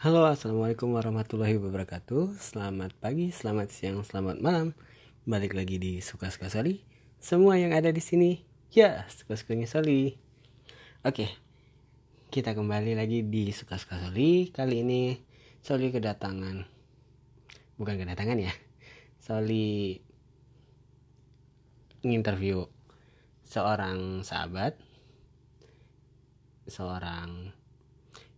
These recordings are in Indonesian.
Halo, assalamualaikum warahmatullahi wabarakatuh. Selamat pagi, selamat siang, selamat malam. Balik lagi di suka-suka Soli. Semua yang ada di sini, ya suka-sukanya Soli. Oke, kita kembali lagi di suka-suka Soli. Kali ini Soli kedatangan, bukan kedatangan ya. Soli nginterview seorang sahabat, seorang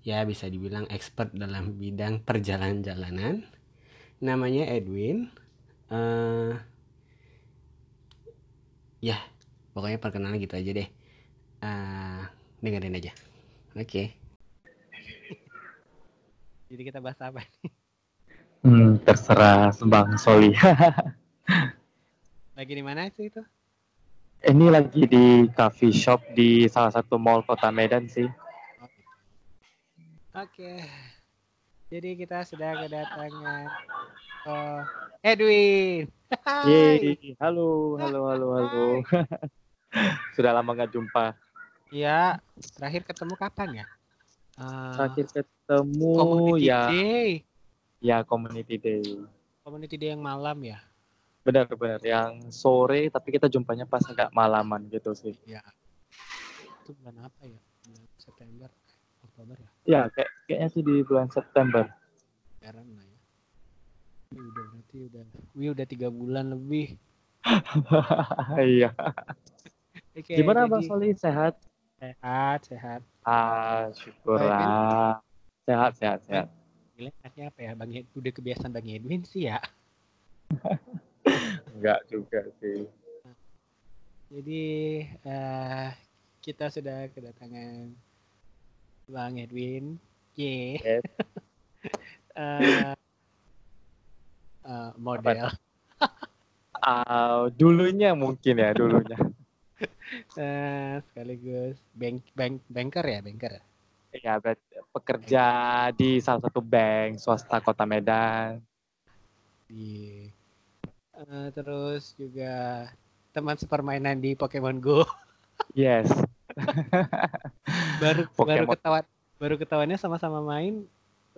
ya bisa dibilang expert dalam bidang perjalanan-jalanan. Namanya Edwin. Uh, ya, pokoknya perkenalan gitu aja deh. Uh, dengerin aja. Oke. Okay. Jadi kita bahas apa nih? Hmm, terserah Bang Soli. lagi di mana sih itu? Ini lagi di coffee shop di salah satu mall kota Medan sih. Oke. Jadi kita sudah kedatangan oh, Edwin. Yeay, halo, halo, halo, halo. sudah lama nggak jumpa. Iya, terakhir ketemu kapan ya? Uh, terakhir ketemu community ya. Day. Ya, community day. Community day yang malam ya? Benar, benar. Yang sore, tapi kita jumpanya pas agak malaman gitu sih. Ya. Itu bulan apa ya? Bulan September. Oktober ya? Ya, kayak kayaknya sih di bulan September. Sekarang lah ya. Ini udah berarti udah, wih udah tiga bulan lebih. iya. okay, Gimana jadi, Bang Soli? Sehat? Sehat, sehat. Ah, syukurlah. Sehat, sehat, sehat. Gila, apa ya? Bang Ed, udah kebiasaan Bang Edwin sih ya. Enggak juga sih. Jadi uh, kita sudah kedatangan Bang Edwin. Ye. Yes. uh, uh, model. uh, dulunya mungkin ya dulunya. uh, sekaligus bank bank banker ya banker. Ya berarti pekerja di salah satu bank swasta kota Medan. Di uh, terus juga teman sepermainan di Pokemon Go. yes. Baru Pokemon. baru ketahuan baru ketahuannya sama-sama main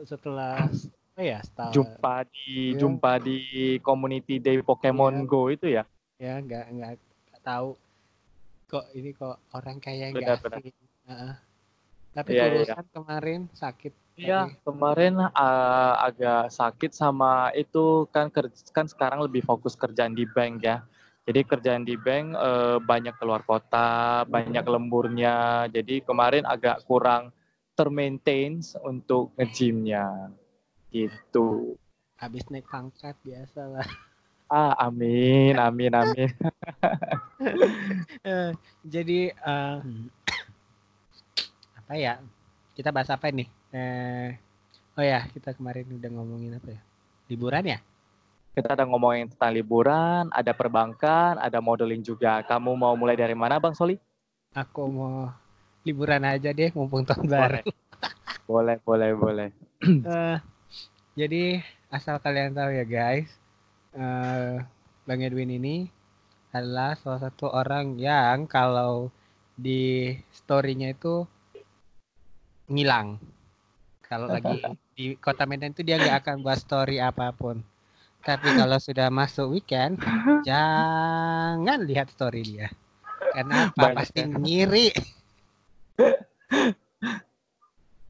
setelah apa ya setelah, jumpa di ya. jumpa di community day Pokemon ya. Go itu ya ya nggak nggak tahu kok ini kok orang kayak nggak uh, tapi ya, urusan ya. kemarin sakit Iya, kemarin uh, agak sakit sama itu kan kan sekarang lebih fokus kerjaan di bank ya. Jadi kerjaan di bank eh, banyak keluar kota, banyak lemburnya. Jadi kemarin agak kurang termaintain untuk ngejimnya. Gitu. Habis naik pangkat biasa lah. Ah, amin, amin, amin. Eh, jadi uh, apa ya? Kita bahas apa nih? Eh, oh ya, kita kemarin udah ngomongin apa ya? Liburan ya? Kita ada ngomongin tentang liburan, ada perbankan, ada modeling juga. Kamu mau mulai dari mana, Bang Soli? Aku mau liburan aja deh, mumpung tahun baru. Boleh, boleh, boleh. uh, jadi asal kalian tahu ya guys, uh, Bang Edwin ini adalah salah satu orang yang kalau di story-nya itu ngilang. Kalau lagi di kota Medan itu dia nggak akan buat story apa pun. Tapi kalau sudah masuk weekend, jangan lihat story dia. Karena apa? Banyak Pasti ya. ngiri.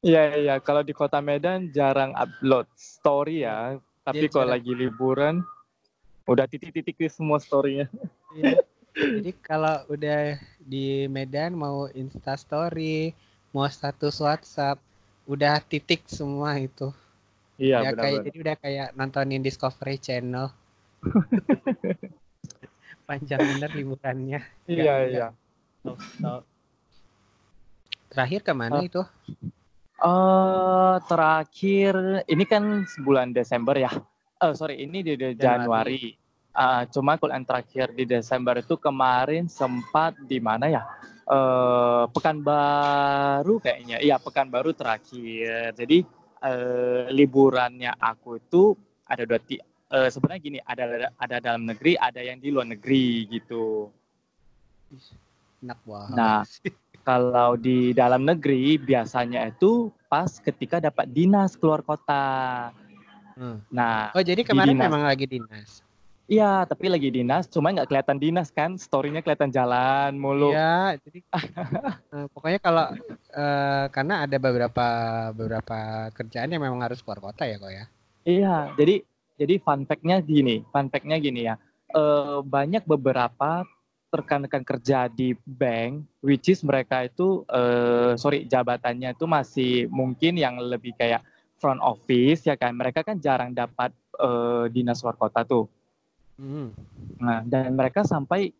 Iya, iya. Kalau di kota Medan jarang upload story ya. Tapi kalau lagi liburan, udah titik-titik di semua storynya. Iya. Jadi kalau udah di Medan mau Insta Story, mau status WhatsApp, udah titik semua itu. Iya, ya, benar, kayak benar. jadi udah kayak nontonin Discovery Channel. Panjang bener liburannya. Iya, gak, iya. Stop. Terakhir ke mana uh, itu? Uh, terakhir ini kan bulan Desember ya. Oh sorry, ini di, di Januari. Uh, cuma kalau yang terakhir di Desember itu kemarin sempat di mana ya? Uh, Pekanbaru kayaknya. Iya, Pekanbaru terakhir. Jadi uh, liburannya aku itu ada dua ti uh, sebenarnya gini ada ada dalam negeri ada yang di luar negeri gitu enak banget nah kalau di dalam negeri biasanya itu pas ketika dapat dinas keluar kota. Hmm. Nah, Oh jadi kemarin dinas. memang lagi dinas. Iya tapi lagi dinas, cuma nggak kelihatan dinas kan, storynya kelihatan jalan mulu. Iya, jadi eh, pokoknya kalau eh, karena ada beberapa beberapa kerjaan yang memang harus keluar kota ya kok ya. Iya, jadi jadi fun fact-nya gini, fun fact-nya gini ya. Eh, banyak beberapa rekan-rekan kerja di bank, which is mereka itu, eh, sorry, jabatannya itu masih mungkin yang lebih kayak front office ya kan. Mereka kan jarang dapat eh, dinas luar kota tuh. Hmm. Nah, dan mereka sampai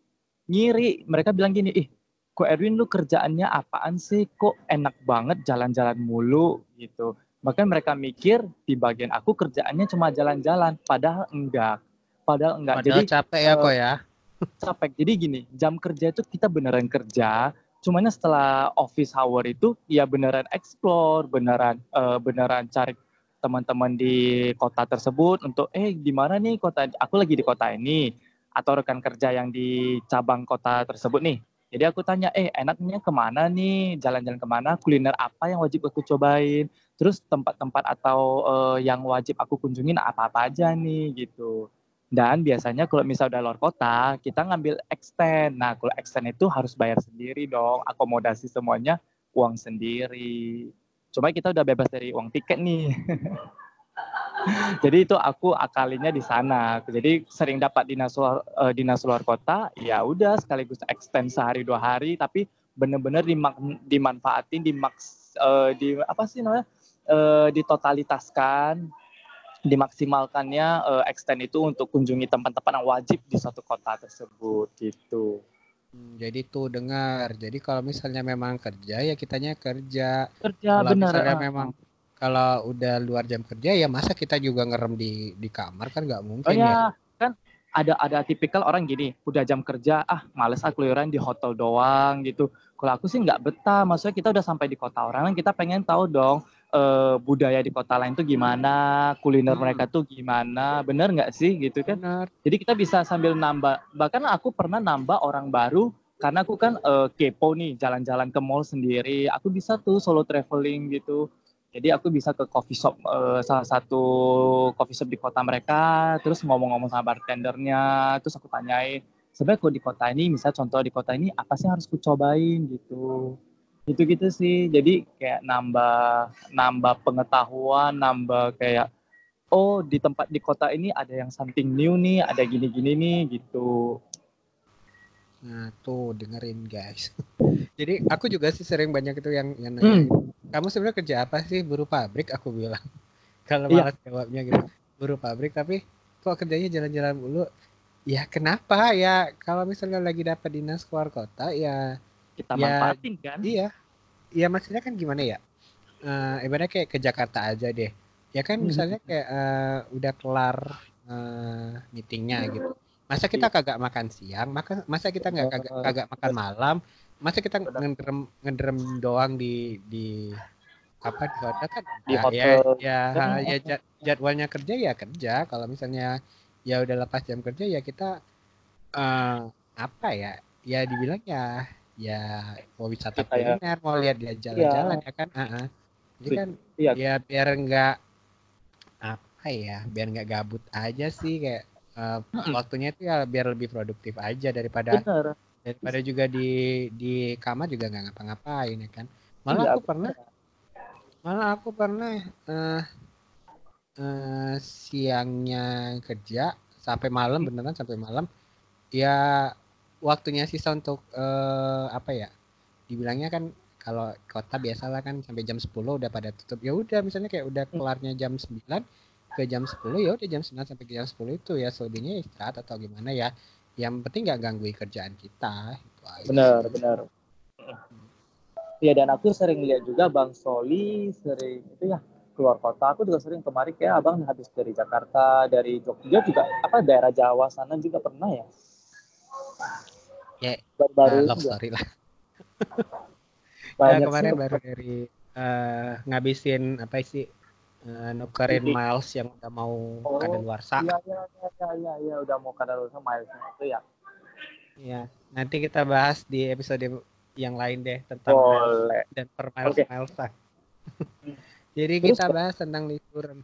ngiri. Mereka bilang gini, ih, kok Erwin lu kerjaannya apaan sih? Kok enak banget jalan-jalan mulu gitu. Bahkan mereka mikir di bagian aku kerjaannya cuma jalan-jalan, padahal enggak. Padahal enggak. Padahal Jadi capek ya eh, kok ya. capek. Jadi gini, jam kerja itu kita beneran kerja. Cuman setelah office hour itu ya beneran explore, beneran eh, beneran cari teman-teman di kota tersebut untuk eh di mana nih kota aku lagi di kota ini atau rekan kerja yang di cabang kota tersebut nih. Jadi aku tanya, eh enaknya ke mana nih, jalan-jalan ke mana, kuliner apa yang wajib aku cobain, terus tempat-tempat atau eh, yang wajib aku kunjungin apa-apa aja nih gitu. Dan biasanya kalau misal udah luar kota, kita ngambil extend. Nah, kalau extend itu harus bayar sendiri dong, akomodasi semuanya uang sendiri. Cuma kita udah bebas dari uang tiket nih. Jadi itu aku akalinya di sana. Jadi sering dapat dinas luar, eh, dinas luar kota, ya udah sekaligus extend sehari dua hari, tapi bener-bener dimak- dimanfaatin, dimaks, eh, di apa sih namanya, eh, ditotalitaskan, dimaksimalkannya eh, extend itu untuk kunjungi tempat-tempat yang wajib di suatu kota tersebut gitu. Hmm, jadi tuh dengar. Jadi kalau misalnya memang kerja ya kitanya kerja. Kerja Kalau bener. misalnya ah. memang kalau udah luar jam kerja ya masa kita juga ngerem di di kamar kan nggak Oh mungkin ya. ya, kan ada ada tipikal orang gini, udah jam kerja, ah males ah keluyuran di hotel doang gitu. Kalau aku sih nggak betah, maksudnya kita udah sampai di kota orang, kita pengen tahu dong eh, budaya di kota lain tuh gimana, kuliner Hmm. mereka tuh gimana, bener nggak sih gitu kan? Benar. Jadi kita bisa sambil nambah, bahkan aku pernah nambah orang baru karena aku kan eh, kepo nih jalan-jalan ke mall sendiri, aku bisa tuh solo traveling gitu. Jadi aku bisa ke coffee shop eh, salah satu coffee shop di kota mereka, terus ngomong-ngomong sama bartendernya, terus aku tanyain, sebenarnya kalau di kota ini, misal contoh di kota ini apa sih yang harus ku cobain gitu. Gitu-gitu sih. Jadi kayak nambah nambah pengetahuan, nambah kayak oh di tempat di kota ini ada yang something new nih, ada gini-gini nih gitu. Nah, tuh dengerin guys. Jadi aku juga sih sering banyak itu yang yang Hmm. kamu sebenarnya kerja apa sih? Buruh pabrik aku bilang. Kalau Iya. malas jawabnya gitu. Buruh pabrik tapi kok kerjanya jalan-jalan dulu? Ya kenapa ya? Kalau misalnya lagi dapat dinas keluar kota ya Kita Ya, manfaatin kan? iya. Iya maksudnya kan gimana ya? Eh ibaratnya kayak ke Jakarta aja deh. Ya kan Hmm. misalnya kayak eh, udah kelar eh, meetingnya gitu. Masa kita kagak makan siang, maka masa kita nggak kagak, kagak makan malam, masa kita ngederem ngederem doang di di apa di hotel kan Di enggak. ya hotel. ya Kan- ya jad- jadwalnya kerja ya kerja kalau misalnya ya udah lepas jam kerja ya kita eh apa ya ya dibilang ya ya mau wisata Kita ya. kuliner mau lihat dia jalan-jalan ya kan Heeh. jadi kan Iya. ya biar enggak apa ya biar nggak gabut aja sih kayak Mm-mm. waktunya itu ya biar lebih produktif aja daripada Bener. daripada juga di di kamar juga nggak ngapa-ngapain ya kan malah Iya, aku pernah malah aku pernah eh eh, siangnya kerja sampai malam beneran sampai malam ya waktunya sisa untuk eh, apa ya dibilangnya kan kalau kota biasalah kan sampai jam 10 udah pada tutup ya udah misalnya kayak udah kelarnya jam 9 ke jam 10 ya udah jam 9 sampai ke jam 10 itu ya selebihnya istirahat atau gimana ya yang penting nggak gangguin kerjaan kita itu aja Bener, sih. bener. Iya dan aku sering lihat juga Bang Soli sering itu ya keluar kota. Aku juga sering kemarin kayak abang habis dari Jakarta, dari Jogja juga apa daerah Jawa sana juga pernah ya. Ya, baru-baru Eh, ini love story lah ya kemarin sih. baru dari eh, ngabisin apa sih eh, nukerin miles yang udah mau Oh, kadaluarsa Iya iya iya iya iya ya, udah mau kadang sama itu ya. ya nanti kita bahas di episode yang lain deh tentang miles Boleh. dan per miles Oke. milesan Jadi Terus kita bahas tentang liburan.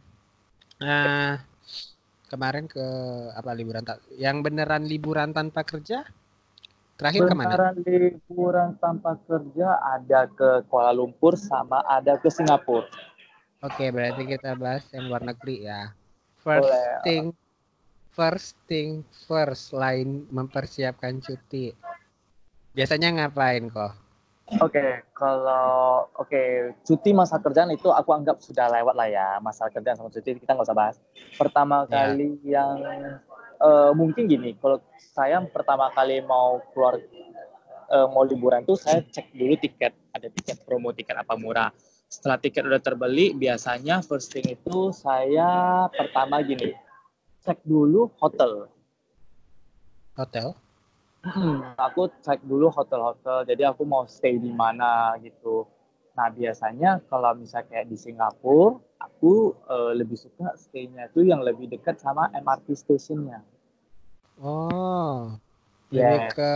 Nah, kemarin ke apa liburan tak yang beneran liburan tanpa kerja? Terakhir ke mana? beneran liburan tanpa kerja ada ke Kuala Lumpur sama ada ke Singapura. Oke, berarti kita bahas yang luar negeri ya. First Boleh. thing first thing first lain mempersiapkan cuti. Biasanya ngapain kok? Oke, kalau oke cuti masa kerjaan itu aku anggap sudah lewat lah ya masa kerjaan sama cuti kita nggak usah bahas. Pertama Ya. kali yang eh, mungkin gini, kalau saya pertama kali mau keluar eh, mau liburan tuh saya cek dulu tiket, ada tiket promo tiket apa murah. Setelah tiket udah terbeli, biasanya first thing itu saya pertama gini, cek dulu hotel. Hotel? Aku cek dulu hotel-hotel jadi aku mau stay di mana gitu nah biasanya kalau misalnya kayak di Singapura aku eh, lebih suka stay-nya itu yang lebih dekat sama MRT stationnya Oh. Lebih Yes. ke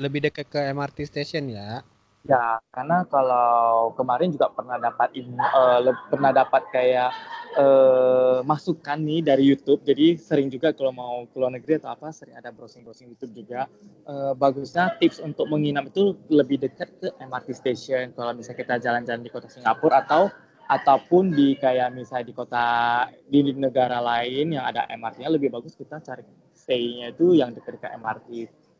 lebih dekat ke MRT station ya. Ya karena kalau kemarin juga pernah dapat le- pernah dapat kayak eh, masukan nih dari YouTube. Jadi sering juga kalau mau ke luar negeri atau apa sering ada browsing-browsing YouTube juga. Eh, bagusnya tips untuk menginap itu lebih dekat ke MRT station. Kalau misalnya kita jalan-jalan di kota Singapura atau ataupun di kayak misalnya di kota di negara lain yang ada MRT-nya lebih bagus kita cari stay-nya itu yang dekat ke MRT.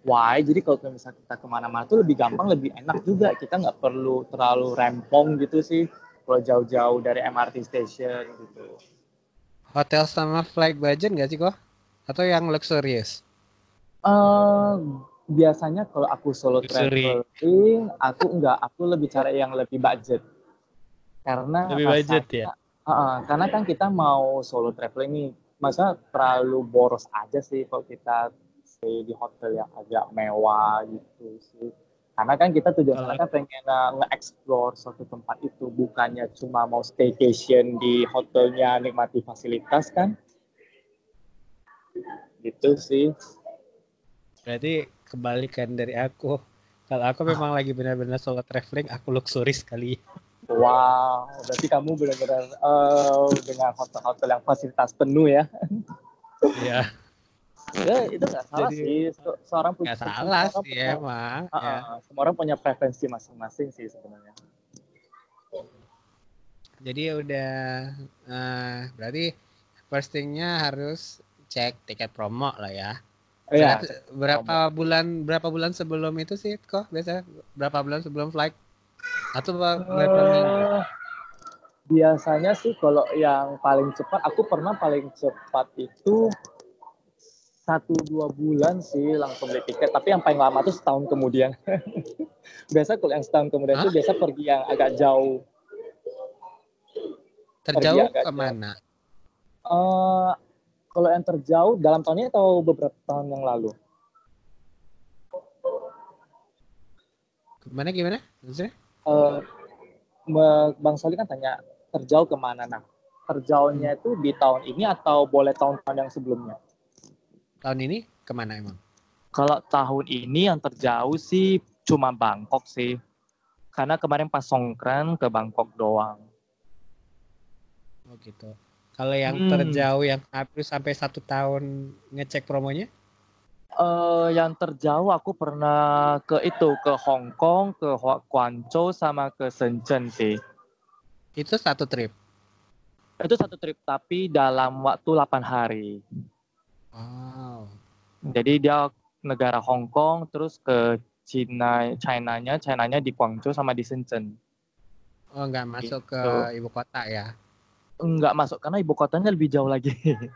Why? Jadi kalau misalnya kita ke mana-mana tuh lebih gampang, lebih enak juga. Kita nggak perlu terlalu rempong gitu sih. Kalau jauh-jauh dari MRT station gitu. Hotel sama flight budget nggak sih kok? Atau yang luxurious? Eh biasanya kalau aku solo Luxury. traveling, aku enggak, aku lebih cari yang lebih budget. Karena Lebih budget ya? Heeh, karena kan kita mau solo traveling nih, masa terlalu boros aja sih kalau kita stay di hotel yang agak mewah gitu sih. Karena kan kita tujuannya kan pengen uh, nge-explore suatu tempat itu, bukannya cuma mau staycation di hotelnya nikmati fasilitas kan. Gitu sih. Berarti kebalikan dari aku. Kalau aku memang lagi benar-benar solo traveling, aku luxury sekali. Wow, berarti kamu benar-benar eh, dengan hotel-hotel yang fasilitas penuh ya. Iya, Ya, itu nggak salah Jadi- sih. Se- Seorang punya salah sih punya- emang. Ah, ya. semua orang punya preferensi masing-masing sih sebenarnya. Jadi udah, eh, berarti first thing-nya harus cek tiket promo lah ya. Oh, ya, Berapa- berapa bulan berapa bulan sebelum itu sih kok biasa berapa bulan sebelum flight atau minggu? Eh, biasanya sih kalau yang paling cepat, aku pernah paling cepat itu satu dua bulan sih langsung beli tiket. Tapi yang paling lama tuh setahun kemudian. biasa kalau yang setahun kemudian Hah? itu biasa pergi yang agak jauh. Terjauh agak ke mana? Eh, kalau yang terjauh dalam tahun ini atau beberapa tahun yang lalu? Ke mana gimana? Maksudnya? Eh, Me- Bang Soli kan tanya terjauh ke mana nah terjauhnya itu di tahun ini atau boleh tahun-tahun yang sebelumnya Tahun ini ke mana emang? kalau tahun ini yang terjauh sih cuma Bangkok sih karena kemarin pas Songkran ke Bangkok doang Oh gitu. Kalau yang Hmm. terjauh yang habis sampai satu tahun ngecek promonya? Eh yang terjauh aku pernah ke itu ke Hong Kong ke Guangzhou sama ke Shenzhen sih Itu satu trip. itu satu trip tapi dalam waktu 8 hari Wow. Jadi dia negara Hong Kong terus ke Cina, China-nya, China-nya di Guangzhou sama di Shenzhen. Oh nggak masuk ke Gitu. ibu kota ya? Enggak masuk karena ibu kotanya lebih jauh lagi.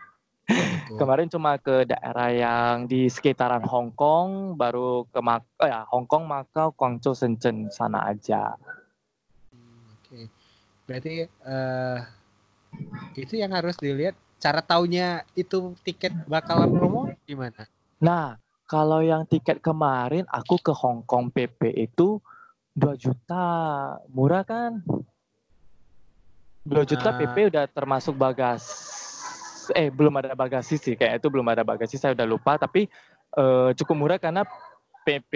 Kemarin cuma ke daerah yang di sekitaran Hong Kong, baru ke Mak oh ya Hong Kong, Macau, Guangzhou, Shenzhen sana aja. Oke. Berarti eh itu yang harus dilihat cara taunya itu tiket bakalan promo gimana? Nah, kalau yang tiket kemarin aku ke Hong Kong PP itu 2 juta. Murah kan? 2 juta Ah. PP udah termasuk bagas. Eh, belum ada bagasi sih. Kayak itu belum ada bagasi, saya udah lupa. Tapi eh, cukup murah karena PP,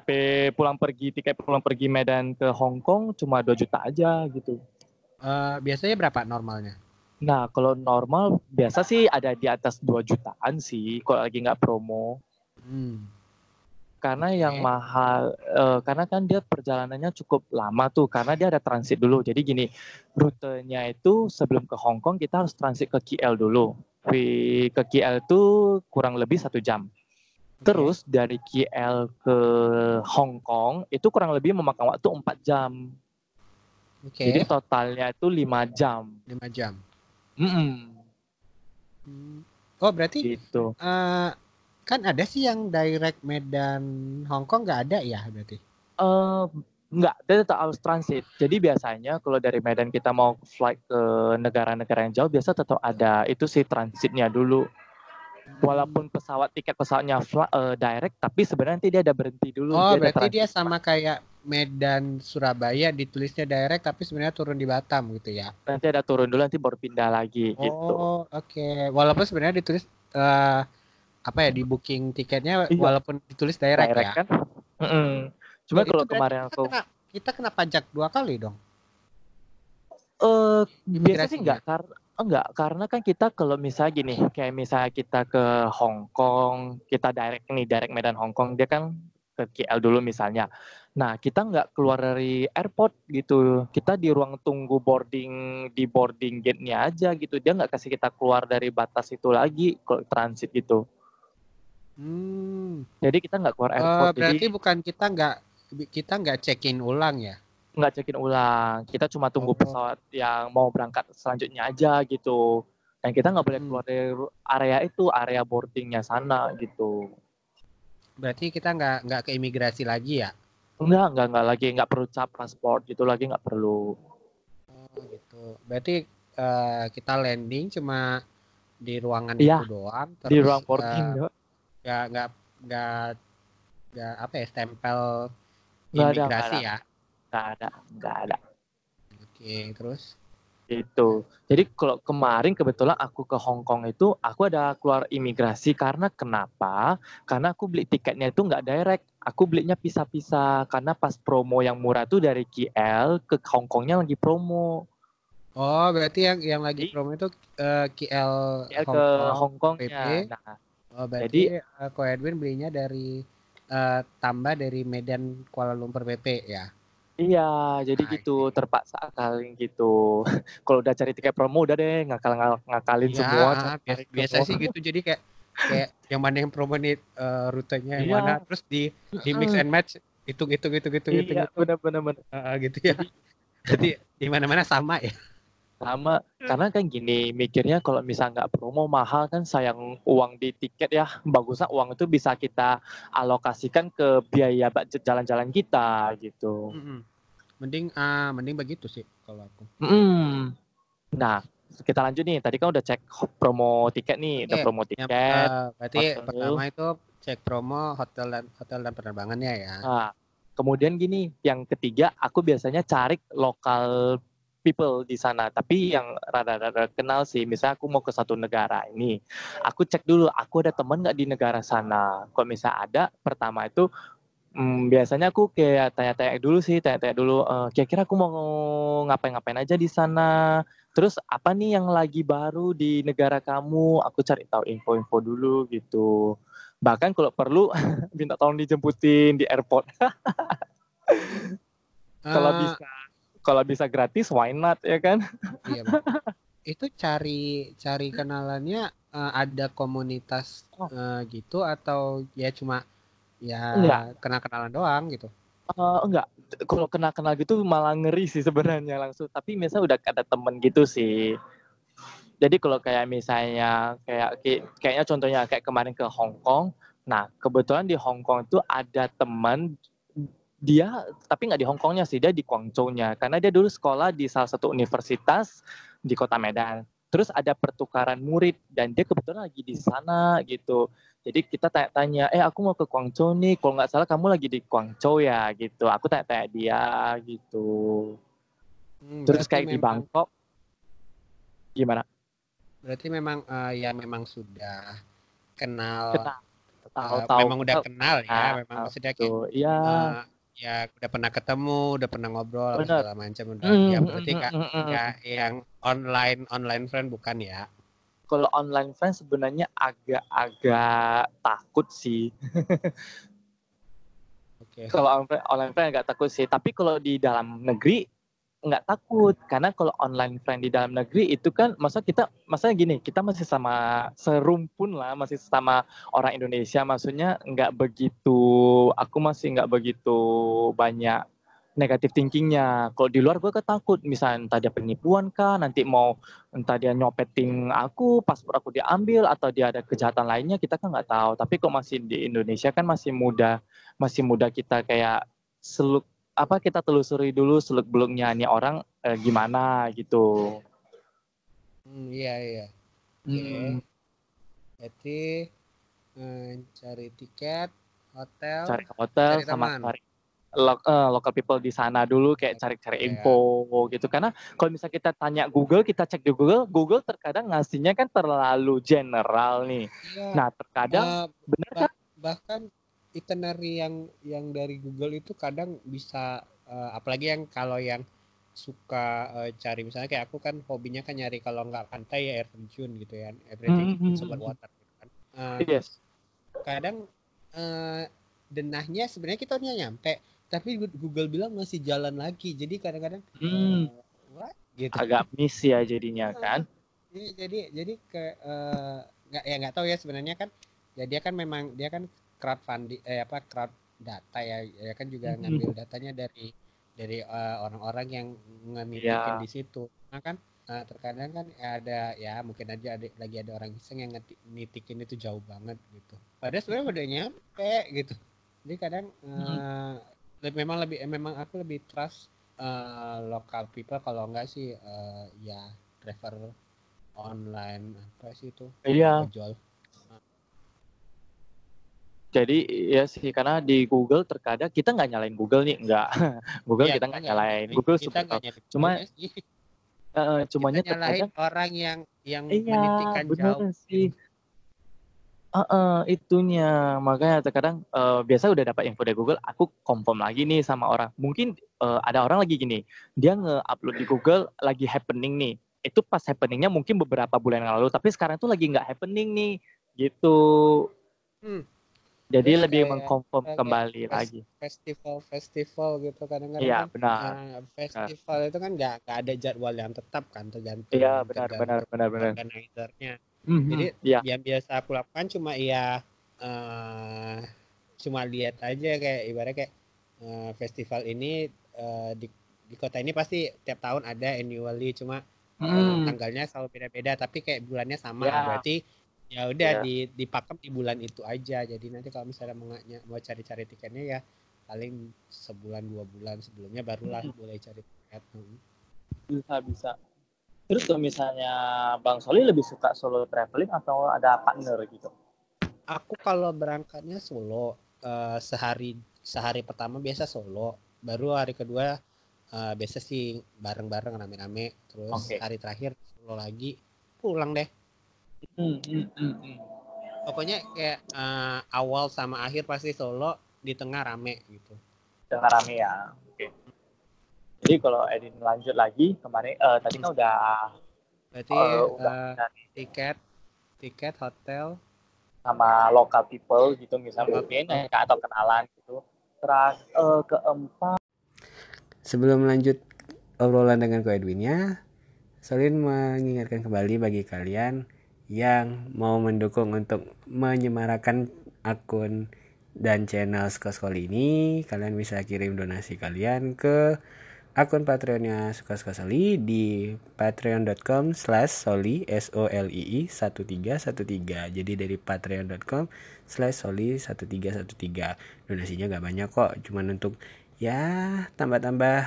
P pulang pergi, tiket pulang pergi Medan ke Hong Kong cuma 2 juta aja gitu. Uh, biasanya berapa normalnya? Nah, kalau normal biasa sih ada di atas 2 jutaan sih kalau lagi nggak promo. Hmm. Karena okay. yang mahal, uh, karena kan dia perjalanannya cukup lama tuh, karena dia ada transit dulu. Jadi gini, rutenya itu sebelum ke Hong Kong kita harus transit ke KL dulu. Di ke KL itu kurang lebih satu jam. Terus dari KL ke Hong Kong itu kurang lebih memakan waktu 4 jam. Okay. Jadi totalnya itu 5 jam. 5 jam. Mm -mm. Oh berarti gitu. Uh, kan ada sih yang direct Medan Hong Kong nggak ada ya berarti? Uh, nggak, dia tetap harus transit. Jadi biasanya kalau dari Medan kita mau flight ke negara-negara yang jauh, biasa tetap ada itu sih transitnya dulu. Walaupun pesawat tiket pesawatnya uh, direct, tapi sebenarnya nanti dia ada berhenti dulu. Oh, dia berarti dia sama kayak Medan Surabaya ditulisnya direct tapi sebenarnya turun di Batam gitu ya. Nanti ada turun dulu nanti baru pindah lagi oh, gitu. Oh, oke. Okay. Walaupun sebenarnya ditulis uh, apa ya di booking tiketnya iya. walaupun ditulis direct, direct ya. kan. Mm -hmm. Cuma kalau kemarin aku kena, kita kena pajak dua kali dong. Eh uh, biasa sih enggak karena enggak karena kan kita kalau misalnya gini kayak misalnya kita ke Hong Kong kita direct nih direct Medan Hong Kong dia kan ke KL dulu misalnya. Nah, kita nggak keluar dari airport gitu. Kita di ruang tunggu boarding di boarding gate-nya aja gitu. Dia nggak kasih kita keluar dari batas itu lagi kalau transit gitu. Hmm. Jadi kita nggak keluar airport. Uh, berarti jadi, bukan kita nggak kita nggak check in ulang ya? Nggak check in ulang. Kita cuma tunggu oh. pesawat yang mau berangkat selanjutnya aja gitu. Dan kita nggak boleh hmm. keluar dari area itu, area boardingnya sana gitu. Berarti kita nggak nggak ke imigrasi lagi ya? Enggak, enggak, enggak lagi, enggak perlu cap transport gitu lagi enggak perlu. Oh gitu. Berarti uh, kita landing cuma di ruangan iya, itu doang. Terus, di ruang boarding uh, enggak, enggak, enggak apa ya stempel imigrasi ya? Enggak ada, enggak ada. Oke, terus? Itu. Jadi kalau kemarin kebetulan aku ke Hong Kong itu aku ada keluar imigrasi karena kenapa? Karena aku beli tiketnya itu nggak direct. Aku belinya pisah-pisah karena pas promo yang murah tuh dari KL ke Hong Kongnya lagi promo. Oh, berarti yang yang lagi promo itu uh, KL, KL Hong ke Hong Kong ya. Nah, oh, berarti jadi uh, Ko Edwin belinya dari uh, tambah dari Medan Kuala Lumpur PP ya. Iya, jadi nah, gitu iya. terpaksa akalin gitu. Kalau udah cari tiket promo udah deh ngakal ngakalin ya, semua. Biasa, biasa sih gitu. Jadi kayak kayak yang mana yang promo nih uh, rutenya yang iya. mana terus di di mix and match hitung hitung hitung hitung hitung. Iya, benar benar benar. Uh, gitu ya. Jadi di mana-mana sama ya sama karena kan gini mikirnya kalau misal nggak promo mahal kan sayang uang di tiket ya. Bagusnya uang itu bisa kita alokasikan ke biaya jalan-jalan kita gitu. Mending uh, mending begitu sih kalau aku. Mm. nah kita lanjut nih. Tadi kan udah cek promo tiket nih udah promo tiket yang, uh, berarti hotel. pertama itu cek promo hotel dan hotel dan penerbangannya ya. Nah, kemudian gini yang ketiga aku biasanya cari lokal people di sana tapi yang rada-rada kenal sih misalnya aku mau ke satu negara ini aku cek dulu aku ada teman nggak di negara sana? Kalau misalnya ada pertama itu hmm, biasanya aku kayak tanya-tanya dulu sih tanya-tanya dulu uh, kira-kira aku mau ngapain-ngapain aja di sana? Terus apa nih yang lagi baru di negara kamu? Aku cari tahu info-info dulu gitu. Bahkan kalau perlu minta tolong dijemputin di airport. Kalau uh, bisa kalau bisa gratis why not ya kan? Iya itu cari cari kenalannya uh, ada komunitas uh, gitu atau ya cuma ya kenal kenalan doang gitu? Uh, enggak. Kalau kenal kenal gitu malah ngeri sih sebenarnya langsung. Tapi misalnya udah ada temen gitu sih. Jadi kalau kayak misalnya kayak kayaknya contohnya kayak kemarin ke Hong Kong. Nah kebetulan di Hong Kong itu ada teman dia tapi nggak di Hong Kongnya sih dia di Guangzhou-nya. Karena dia dulu sekolah di salah satu universitas di kota Medan. Terus ada pertukaran murid dan dia kebetulan lagi di sana gitu. Jadi kita tanya-tanya eh aku mau ke Guangzhou nih. Kalau nggak salah kamu lagi di Guangzhou ya? Gitu. Aku tanya-tanya dia gitu. Hmm, terus kayak memang, di Bangkok. Gimana? Berarti memang uh, ya memang sudah kenal, kenal. tahu, uh, tahu, memang udah kenal ya, memang sudah kayak, ya. Uh, ya udah pernah ketemu, udah pernah ngobrol apa Benar. segala macam udah. Hmm, ya hmm, berarti hmm, hmm. nggak yang online online friend bukan ya? Kalau online friend sebenarnya agak-agak takut sih. Oke. Kalau online online friend agak takut sih. Tapi kalau di dalam negeri nggak takut. Karena kalau online friend di dalam negeri itu kan masa kita masa gini kita masih sama serumpun lah masih sama orang Indonesia. Maksudnya nggak begitu aku masih nggak begitu banyak negatif thinkingnya. Kalau di luar gue ketakut misalnya entah dia penipuan kah nanti mau entah dia nyopetin aku paspor aku diambil atau dia ada kejahatan lainnya kita kan nggak tahu. Tapi kok masih di Indonesia kan masih muda masih muda kita kayak seluk apa kita telusuri dulu seluk beluknya nih orang eh, gimana gitu. Hmm, iya iya. Hmm, eh, cari tiket, hotel, cari hotel cari sama teman. cari lo- eh, local people di sana dulu kayak cari-cari Iya. info gitu karena kalau misalnya kita tanya Google kita cek di Google Google terkadang ngasihnya kan terlalu general nih. Iya. Nah terkadang Eh, bener bah- kan? bahkan itinerary yang yang dari Google itu kadang bisa eh, apalagi yang kalau yang suka eh, cari misalnya kayak aku kan hobinya kan nyari kalau nggak pantai ya air terjun gitu ya everything Hmm, is hmm, about hmm. water gitu kan Eh, Yes. kadang eh, denahnya sebenarnya kita udah nyampe tapi Google bilang masih jalan lagi jadi kadang-kadang Hmm. eh, what gitu Agak miss ya jadinya kan. Iya, jadi jadi ke nggak ya nggak tahu ya sebenarnya kan ya dia kan memang dia kan crowdfunding eh apa crowd data ya ya kan juga Mhm. ngambil datanya dari dari eh, orang-orang yang ngenitikin Iya. di situ nah kan eh, terkadang kan ada ya mungkin aja ada lagi ada orang iseng yang nitikin itu jauh banget gitu padahal sebenarnya udah nyampe gitu jadi kadang eh, le- memang lebih eh, memang aku lebih trust eh, local people kalau enggak sih eh, ya prefer online apa sih itu Iya. ojol Jadi ya sih karena di Google terkadang kita nggak nyalain Google nih, nggak. Google Iya, kita nggak nyalain. Google kita super nyari Cuma eh, cumanya kita nyalahin terkadang orang yang yang iya menitikan jauh sih. Heeh, itunya makanya terkadang eh, biasa udah dapat info dari Google, aku confirm lagi nih sama orang. Mungkin eh, ada orang lagi gini, dia nge-upload di Google lagi happening nih. Itu pas happeningnya mungkin beberapa bulan yang lalu, tapi sekarang tuh lagi nggak happening nih, gitu. Hmm. Jadi Terus lebih mengkonfirm kembali fes- lagi. festival festival gitu kadang-kadang Iya kan benar. eh, festival itu kan nggak nggak ada jadwal yang tetap kan tergantung Iya benar benar benar benar. organizer-nya Mhm, Jadi, Iya. yang biasa aku lakukan cuma ya eh cuma lihat aja kayak ibaratnya kayak eh, festival ini eh, di di kota ini pasti tiap tahun ada annually cuma Hmm. tanggalnya selalu beda-beda tapi kayak bulannya sama Ya. berarti ya udah Ya. di dipakem di bulan itu aja jadi nanti kalau misalnya mau, mau cari-cari tiketnya ya paling sebulan dua bulan sebelumnya barulah Hmm. boleh cari tiket Hmm. Bisa bisa. Terus kalau misalnya Bang Soli lebih suka solo traveling atau ada partner gitu? aku kalau berangkatnya solo eh, sehari sehari pertama biasa solo baru hari kedua eh, biasa sih bareng-bareng rame-rame terus Oke. hari terakhir solo lagi pulang deh Hmm, hmm, hmm, hmm. pokoknya kayak eh, awal sama akhir pasti solo di tengah rame gitu Dengan rame ya. Oke. Jadi kalau Edin lanjut lagi kemarin eh, tadi kan udah berarti eh, udah cari tiket tiket hotel sama local people gitu misalnya mungkin eh, atau kenalan gitu. Terus eh, keempat Sebelum lanjut obrolan dengan Ko Edwinnya, Solin mengingatkan kembali bagi kalian yang mau mendukung untuk menyemarakan akun dan channel Skoskol ini, kalian bisa kirim donasi kalian ke akun Patreonnya Suka Soli di patreon.com slash soli s o l i i 1313 jadi dari patreon.com slash soli 1313 donasinya gak banyak kok cuman untuk ya tambah-tambah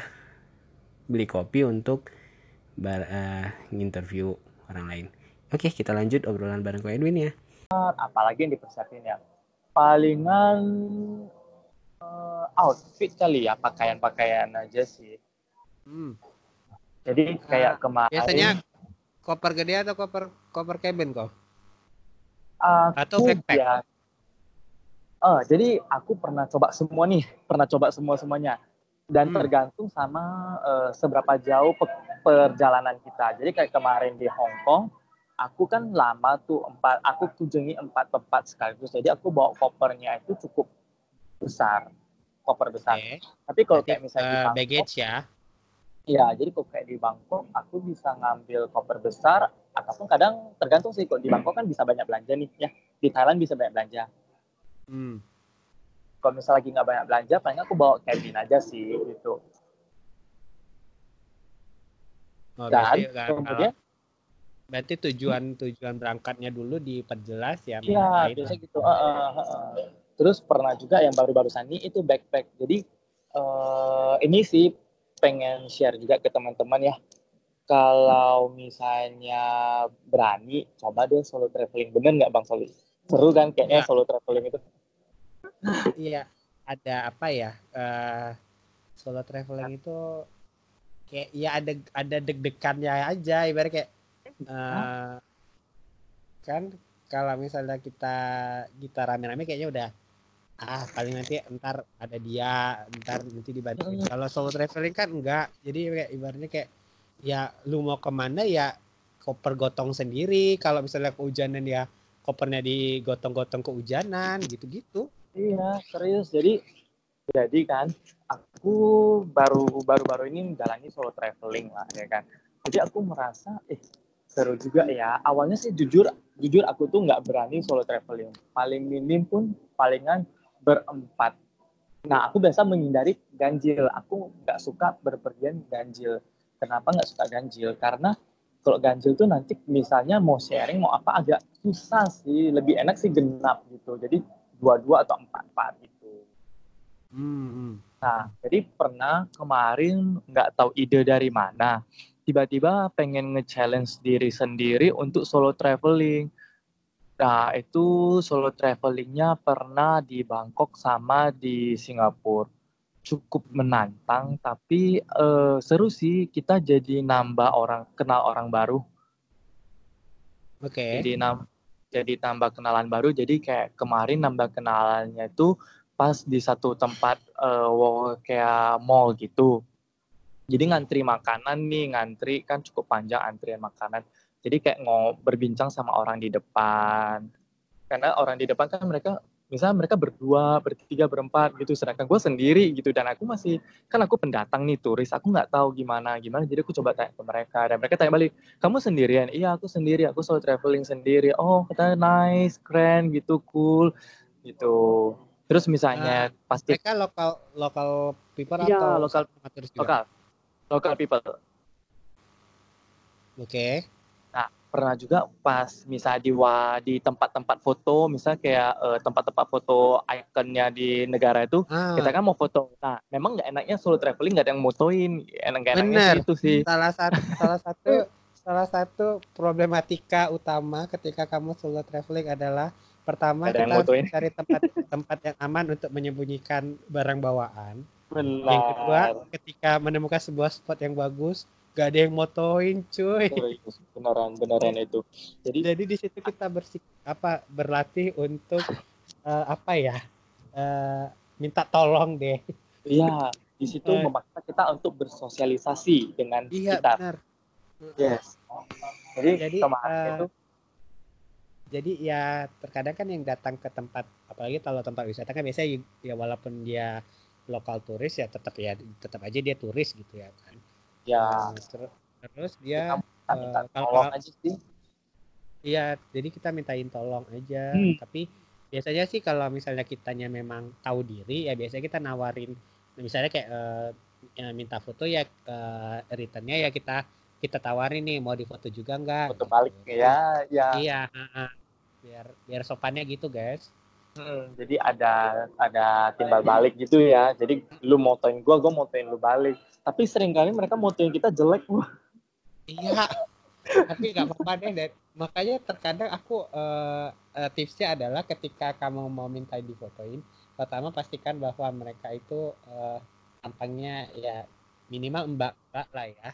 beli kopi untuk bar, eh, nginterview orang lain. Oke, kita lanjut obrolan bareng Ko Edwin ya. apalagi yang dipersiapin ya. Palingan eh, outfit kali ya, pakaian-pakaian aja sih. Hmm. Jadi kayak Ah, kemarin Biasanya koper gede atau koper koper cabin kok? aku atau backpack? ya Uh, jadi aku pernah coba semua nih, pernah coba semua semuanya, dan hmm. tergantung sama uh, seberapa jauh pe perjalanan kita. Jadi kayak kemarin di Hong Kong, aku kan lama tuh empat, aku kunjungi empat tempat sekaligus. Jadi aku bawa kopernya itu cukup besar, koper besar. Okay. Tapi kalau kayak misalnya uh, di Bangkok, baggage ya. Iya, jadi kalau kayak di Bangkok, aku bisa ngambil koper besar, ataupun kadang tergantung sih. Kalau di Bangkok kan bisa banyak belanja nih, ya. Di Thailand bisa banyak belanja Hmm. Kalau misalnya lagi nggak banyak belanja, paling aku bawa cabin aja sih gitu. Oh, Dan kemudian berarti tujuan tujuan berangkatnya dulu diperjelas ya. Iya, biasanya gitu. Uh, uh, uh. Terus pernah juga yang baru-barusan ini itu backpack. Jadi uh, ini sih pengen share juga ke teman-teman ya. Kalau misalnya berani, coba deh solo traveling. Bener nggak Bang Soli? seru kan kayaknya ya. solo traveling itu iya ada apa ya uh, solo traveling itu kayak ya ada ada deg-degannya aja ibarat kayak uh, kan kalau misalnya kita kita rame-rame kayaknya udah ah paling nanti ntar ada dia ntar nanti dibantu kalau solo traveling kan enggak jadi kayak ibaratnya kayak ya lu mau ke mana ya koper gotong sendiri kalau misalnya kehujanan ya kopernya digotong-gotong kehujanan gitu-gitu. Iya, serius. Jadi jadi kan aku baru baru baru ini menjalani solo traveling lah ya kan. Jadi aku merasa eh seru juga ya. Awalnya sih jujur jujur aku tuh nggak berani solo traveling. Paling minim pun palingan berempat. Nah, aku biasa menghindari ganjil. Aku nggak suka berpergian ganjil. Kenapa nggak suka ganjil? Karena kalau ganjil tuh nanti misalnya mau sharing mau apa agak susah sih lebih enak sih genap gitu jadi dua-dua atau empat-empat gitu hmm, hmm. nah jadi pernah kemarin nggak tahu ide dari mana tiba-tiba pengen nge-challenge diri sendiri untuk solo traveling nah itu solo travelingnya pernah di Bangkok sama di Singapura cukup menantang tapi uh, seru sih kita jadi nambah orang kenal orang baru. Oke. Okay. Jadi nam jadi tambah kenalan baru jadi kayak kemarin nambah kenalannya itu pas di satu tempat uh, kayak mall gitu. Jadi ngantri makanan nih, ngantri kan cukup panjang antrian makanan. Jadi kayak mau berbincang sama orang di depan. Karena orang di depan kan mereka misalnya mereka berdua, bertiga, berempat gitu, sedangkan gue sendiri gitu dan aku masih kan aku pendatang nih turis, aku nggak tahu gimana gimana, jadi aku coba tanya ke mereka dan mereka tanya balik, kamu sendirian? Iya aku sendiri, aku solo traveling sendiri. Oh katanya nice, keren gitu, cool gitu. Terus misalnya nah, pasti mereka lokal lokal people iya, atau lokal lokal lokal people. Oke. Okay pernah juga pas misalnya di di tempat-tempat foto misalnya kayak uh, tempat-tempat foto ikonnya di negara itu ah. kita kan mau foto nah memang nggak enaknya solo traveling nggak ada yang motoin enak enaknya itu sih salah satu salah satu salah satu problematika utama ketika kamu solo traveling adalah pertama kita harus cari tempat tempat yang aman untuk menyembunyikan barang bawaan Benar. yang kedua ketika menemukan sebuah spot yang bagus gak ada yang motoin cuy. Beneran beneran itu. Jadi jadi di situ kita bersik apa berlatih untuk uh, apa ya uh, minta tolong deh. Iya di situ uh, memaksa kita untuk bersosialisasi dengan iya, kita. benar. yes. Jadi, jadi uh, itu jadi ya terkadang kan yang datang ke tempat apalagi kalau tempat wisata kan biasanya ya walaupun dia lokal turis ya tetap ya tetap aja dia turis gitu ya kan. Ya. Terus, terus dia uh, kalau aja sih. Iya jadi kita mintain tolong aja. Hmm. tapi biasanya sih kalau misalnya kitanya memang tahu diri ya biasanya kita nawarin misalnya kayak uh, ya, minta foto ya uh, returnnya ya kita kita tawarin nih mau difoto juga enggak foto balik gitu. ya ya. Iya uh, biar biar sopannya gitu guys hmm, jadi ada ada timbal balik gitu ya. Jadi lu motoin gua gua motoin lu balik. Tapi sering kali mereka motoin kita jelek iya. Tapi nggak apa-apa deh dan makanya terkadang aku uh, uh, tipsnya adalah ketika kamu mau minta difotoin pertama pastikan bahwa mereka itu uh, tampangnya ya minimal mbak mbak lah ya.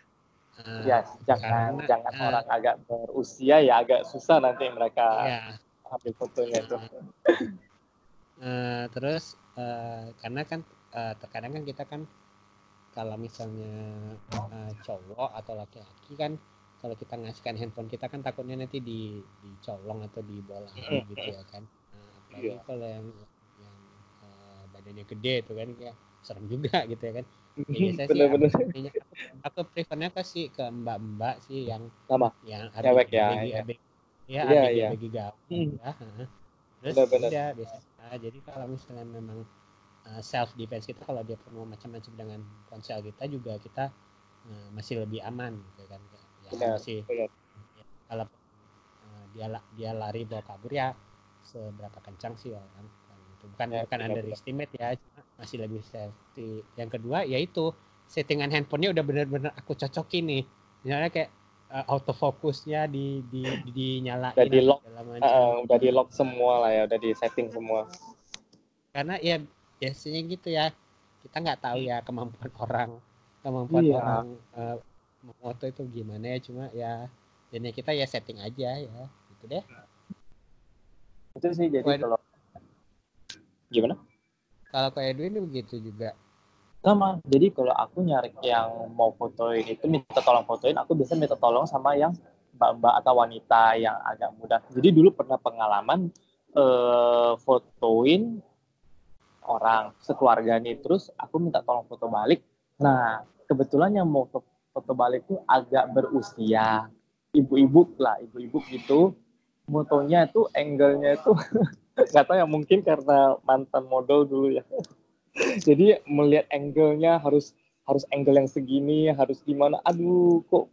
Uh, ya jangan karena, jangan uh, orang agak berusia ya agak susah nanti mereka ya. ambil fotonya itu uh, terus uh, karena kan uh, terkadang kan kita kan kalau misalnya uh, cowok atau laki-laki kan kalau kita ngasihkan handphone kita kan takutnya nanti di dicolong atau dibola gitu ya kan nah, apalagi yeah. kalau yang yang uh, badannya gede itu kan ya serem juga gitu ya kan ya, bener, sih bener. Aku, aku prefernya kasih ke mbak-mbak sih yang sama yang cewek ya, ya. ya, ya, ya. bagi gaul hmm. ya. terus bener, bener. ya biasa jadi kalau misalnya memang uh, self defense kita kalau dia perlu macam-macam dengan ponsel kita juga kita uh, masih lebih aman gitu kan ya, masih Ya, kalau uh, dia dia lari bawa kabur ya seberapa kencang sih orang itu bukan ya, bukan benar, underestimate ya cuma masih lebih safety. Yang kedua yaitu settingan handphonenya udah benar-benar aku cocokin nih. Misalnya kayak uh, autofocusnya di di, di dinyalain udah di lock. uh, udah di lock semua lah ya udah di setting semua. Karena ya biasanya gitu ya kita nggak tahu ya kemampuan orang kemampuan iya. orang uh, moto itu gimana ya cuma ya dan ya kita ya setting aja ya gitu deh. Itu sih jadi kalau gimana? Kalau ke Edwin begitu juga sama. Jadi kalau aku nyari yang mau fotoin itu minta tolong fotoin aku bisa minta tolong sama yang mbak-mbak atau wanita yang agak muda. Jadi dulu pernah pengalaman eh, fotoin orang sekeluarga nih terus aku minta tolong foto balik. Nah kebetulan yang mau foto balik tuh agak berusia ibu-ibu lah ibu-ibu gitu. Motonya itu angle-nya itu nggak tahu ya mungkin karena mantan model dulu ya jadi melihat angle-nya harus harus angle yang segini harus gimana aduh kok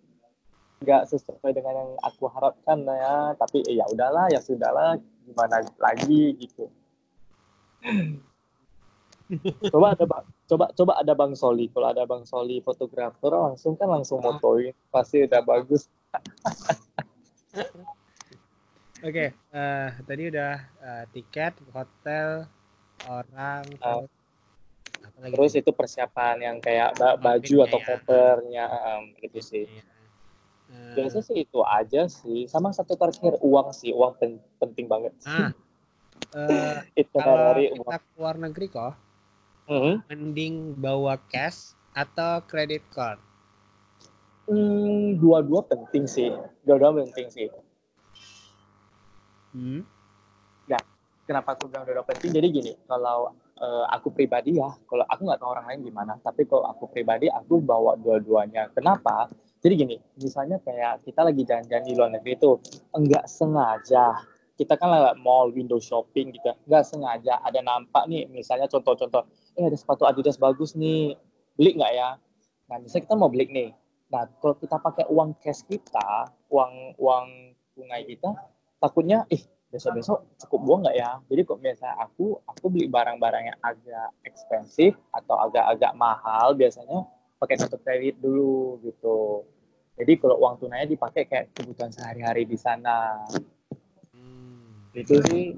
nggak sesuai dengan yang aku harapkan ya tapi eh, ya udahlah ya sudahlah gimana lagi gitu coba ada coba coba ada Bang Soli. Kalau ada Bang Soli fotografer langsung kan langsung ah. motoin, pasti udah bagus. Oke, okay, uh, eh, tadi udah uh, tiket, hotel, orang, uh, terus, itu persiapan yang kayak baju atau ya. covernya, um, gitu sih. Uh, Biasa sih itu aja sih, sama satu terakhir uang sih, uang pen penting banget. Ah, uh, itu kalau dari kita uang. keluar negeri kok, hmm. mending bawa cash atau credit card? Hmm, dua-dua penting sih. Dua-dua penting sih. Hmm. Ya, kenapa aku bilang dua-dua penting? Jadi gini, kalau uh, aku pribadi ya, kalau aku nggak tahu orang lain gimana, tapi kalau aku pribadi aku bawa dua-duanya. Kenapa? Jadi gini, misalnya kayak kita lagi jalan-jalan di luar negeri itu enggak sengaja. Kita kan lewat mall window shopping gitu. Nggak sengaja. Ada nampak nih misalnya contoh-contoh. Eh ada sepatu Adidas bagus nih. Beli nggak ya? Nah misalnya kita mau beli nih. Nah kalau kita pakai uang cash kita uang uang tunai kita takutnya ih besok-besok cukup buang nggak ya? Jadi kok biasa aku aku beli barang-barang yang agak ekspensif atau agak-agak mahal biasanya pakai kartu kredit dulu gitu. Jadi kalau uang tunainya dipakai kayak kebutuhan sehari-hari di sana. Itu sih.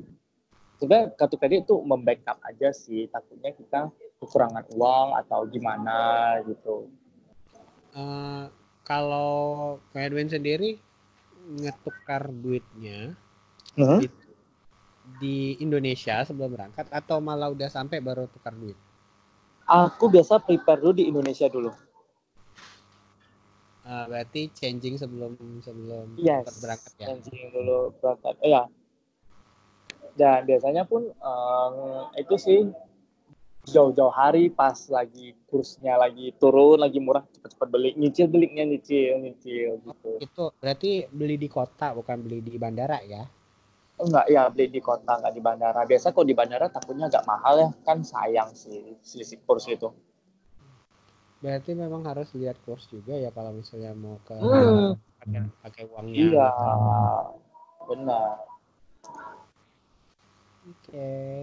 Sebenarnya kartu kredit itu membackup aja sih takutnya kita kekurangan uang atau gimana gitu. Uh, kalau Edwin sendiri ngetukar duitnya uh -huh. di, di Indonesia sebelum berangkat atau malah udah sampai baru tukar duit? Aku biasa prepare dulu di Indonesia dulu. Uh, berarti changing sebelum sebelum yes, berangkat ya? Changing dulu berangkat. Eh, ya, dan biasanya pun um, itu sih jauh-jauh hari pas lagi kursnya lagi turun lagi murah cepet-cepet beli nyicil belinya nyicil nyicil gitu itu berarti beli di kota bukan beli di bandara ya enggak ya beli di kota enggak di bandara biasa kok di bandara takutnya agak mahal ya kan sayang sih selisih kurs itu berarti memang harus lihat kurs juga ya kalau misalnya mau ke hmm. pakai, pakai uangnya iya benar Oke. Okay.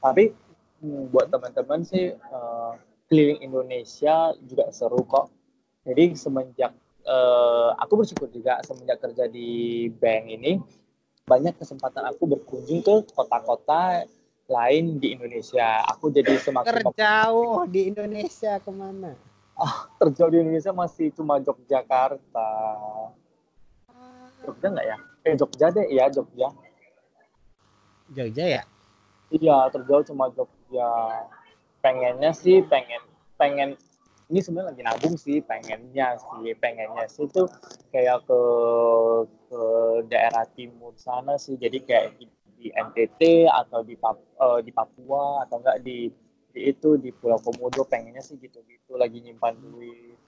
Tapi hmm, buat teman-teman sih uh, keliling Indonesia juga seru kok. Jadi semenjak uh, aku bersyukur juga semenjak kerja di bank ini banyak kesempatan aku berkunjung ke kota-kota lain di Indonesia. Aku jadi semakin terjauh di Indonesia ke mana? Oh, terjauh di Indonesia masih cuma Yogyakarta. Jogja nggak ya? Eh Jogja deh ya Jogja. Jogja ya? Iya, terjauh cuma Jogja. Pengennya sih pengen pengen ini sebenarnya lagi nabung sih pengennya sih pengennya sih itu kayak ke ke daerah timur sana sih. Jadi kayak di, di NTT atau di uh, di Papua atau enggak di, di itu di Pulau Komodo pengennya sih gitu-gitu lagi nyimpan duit.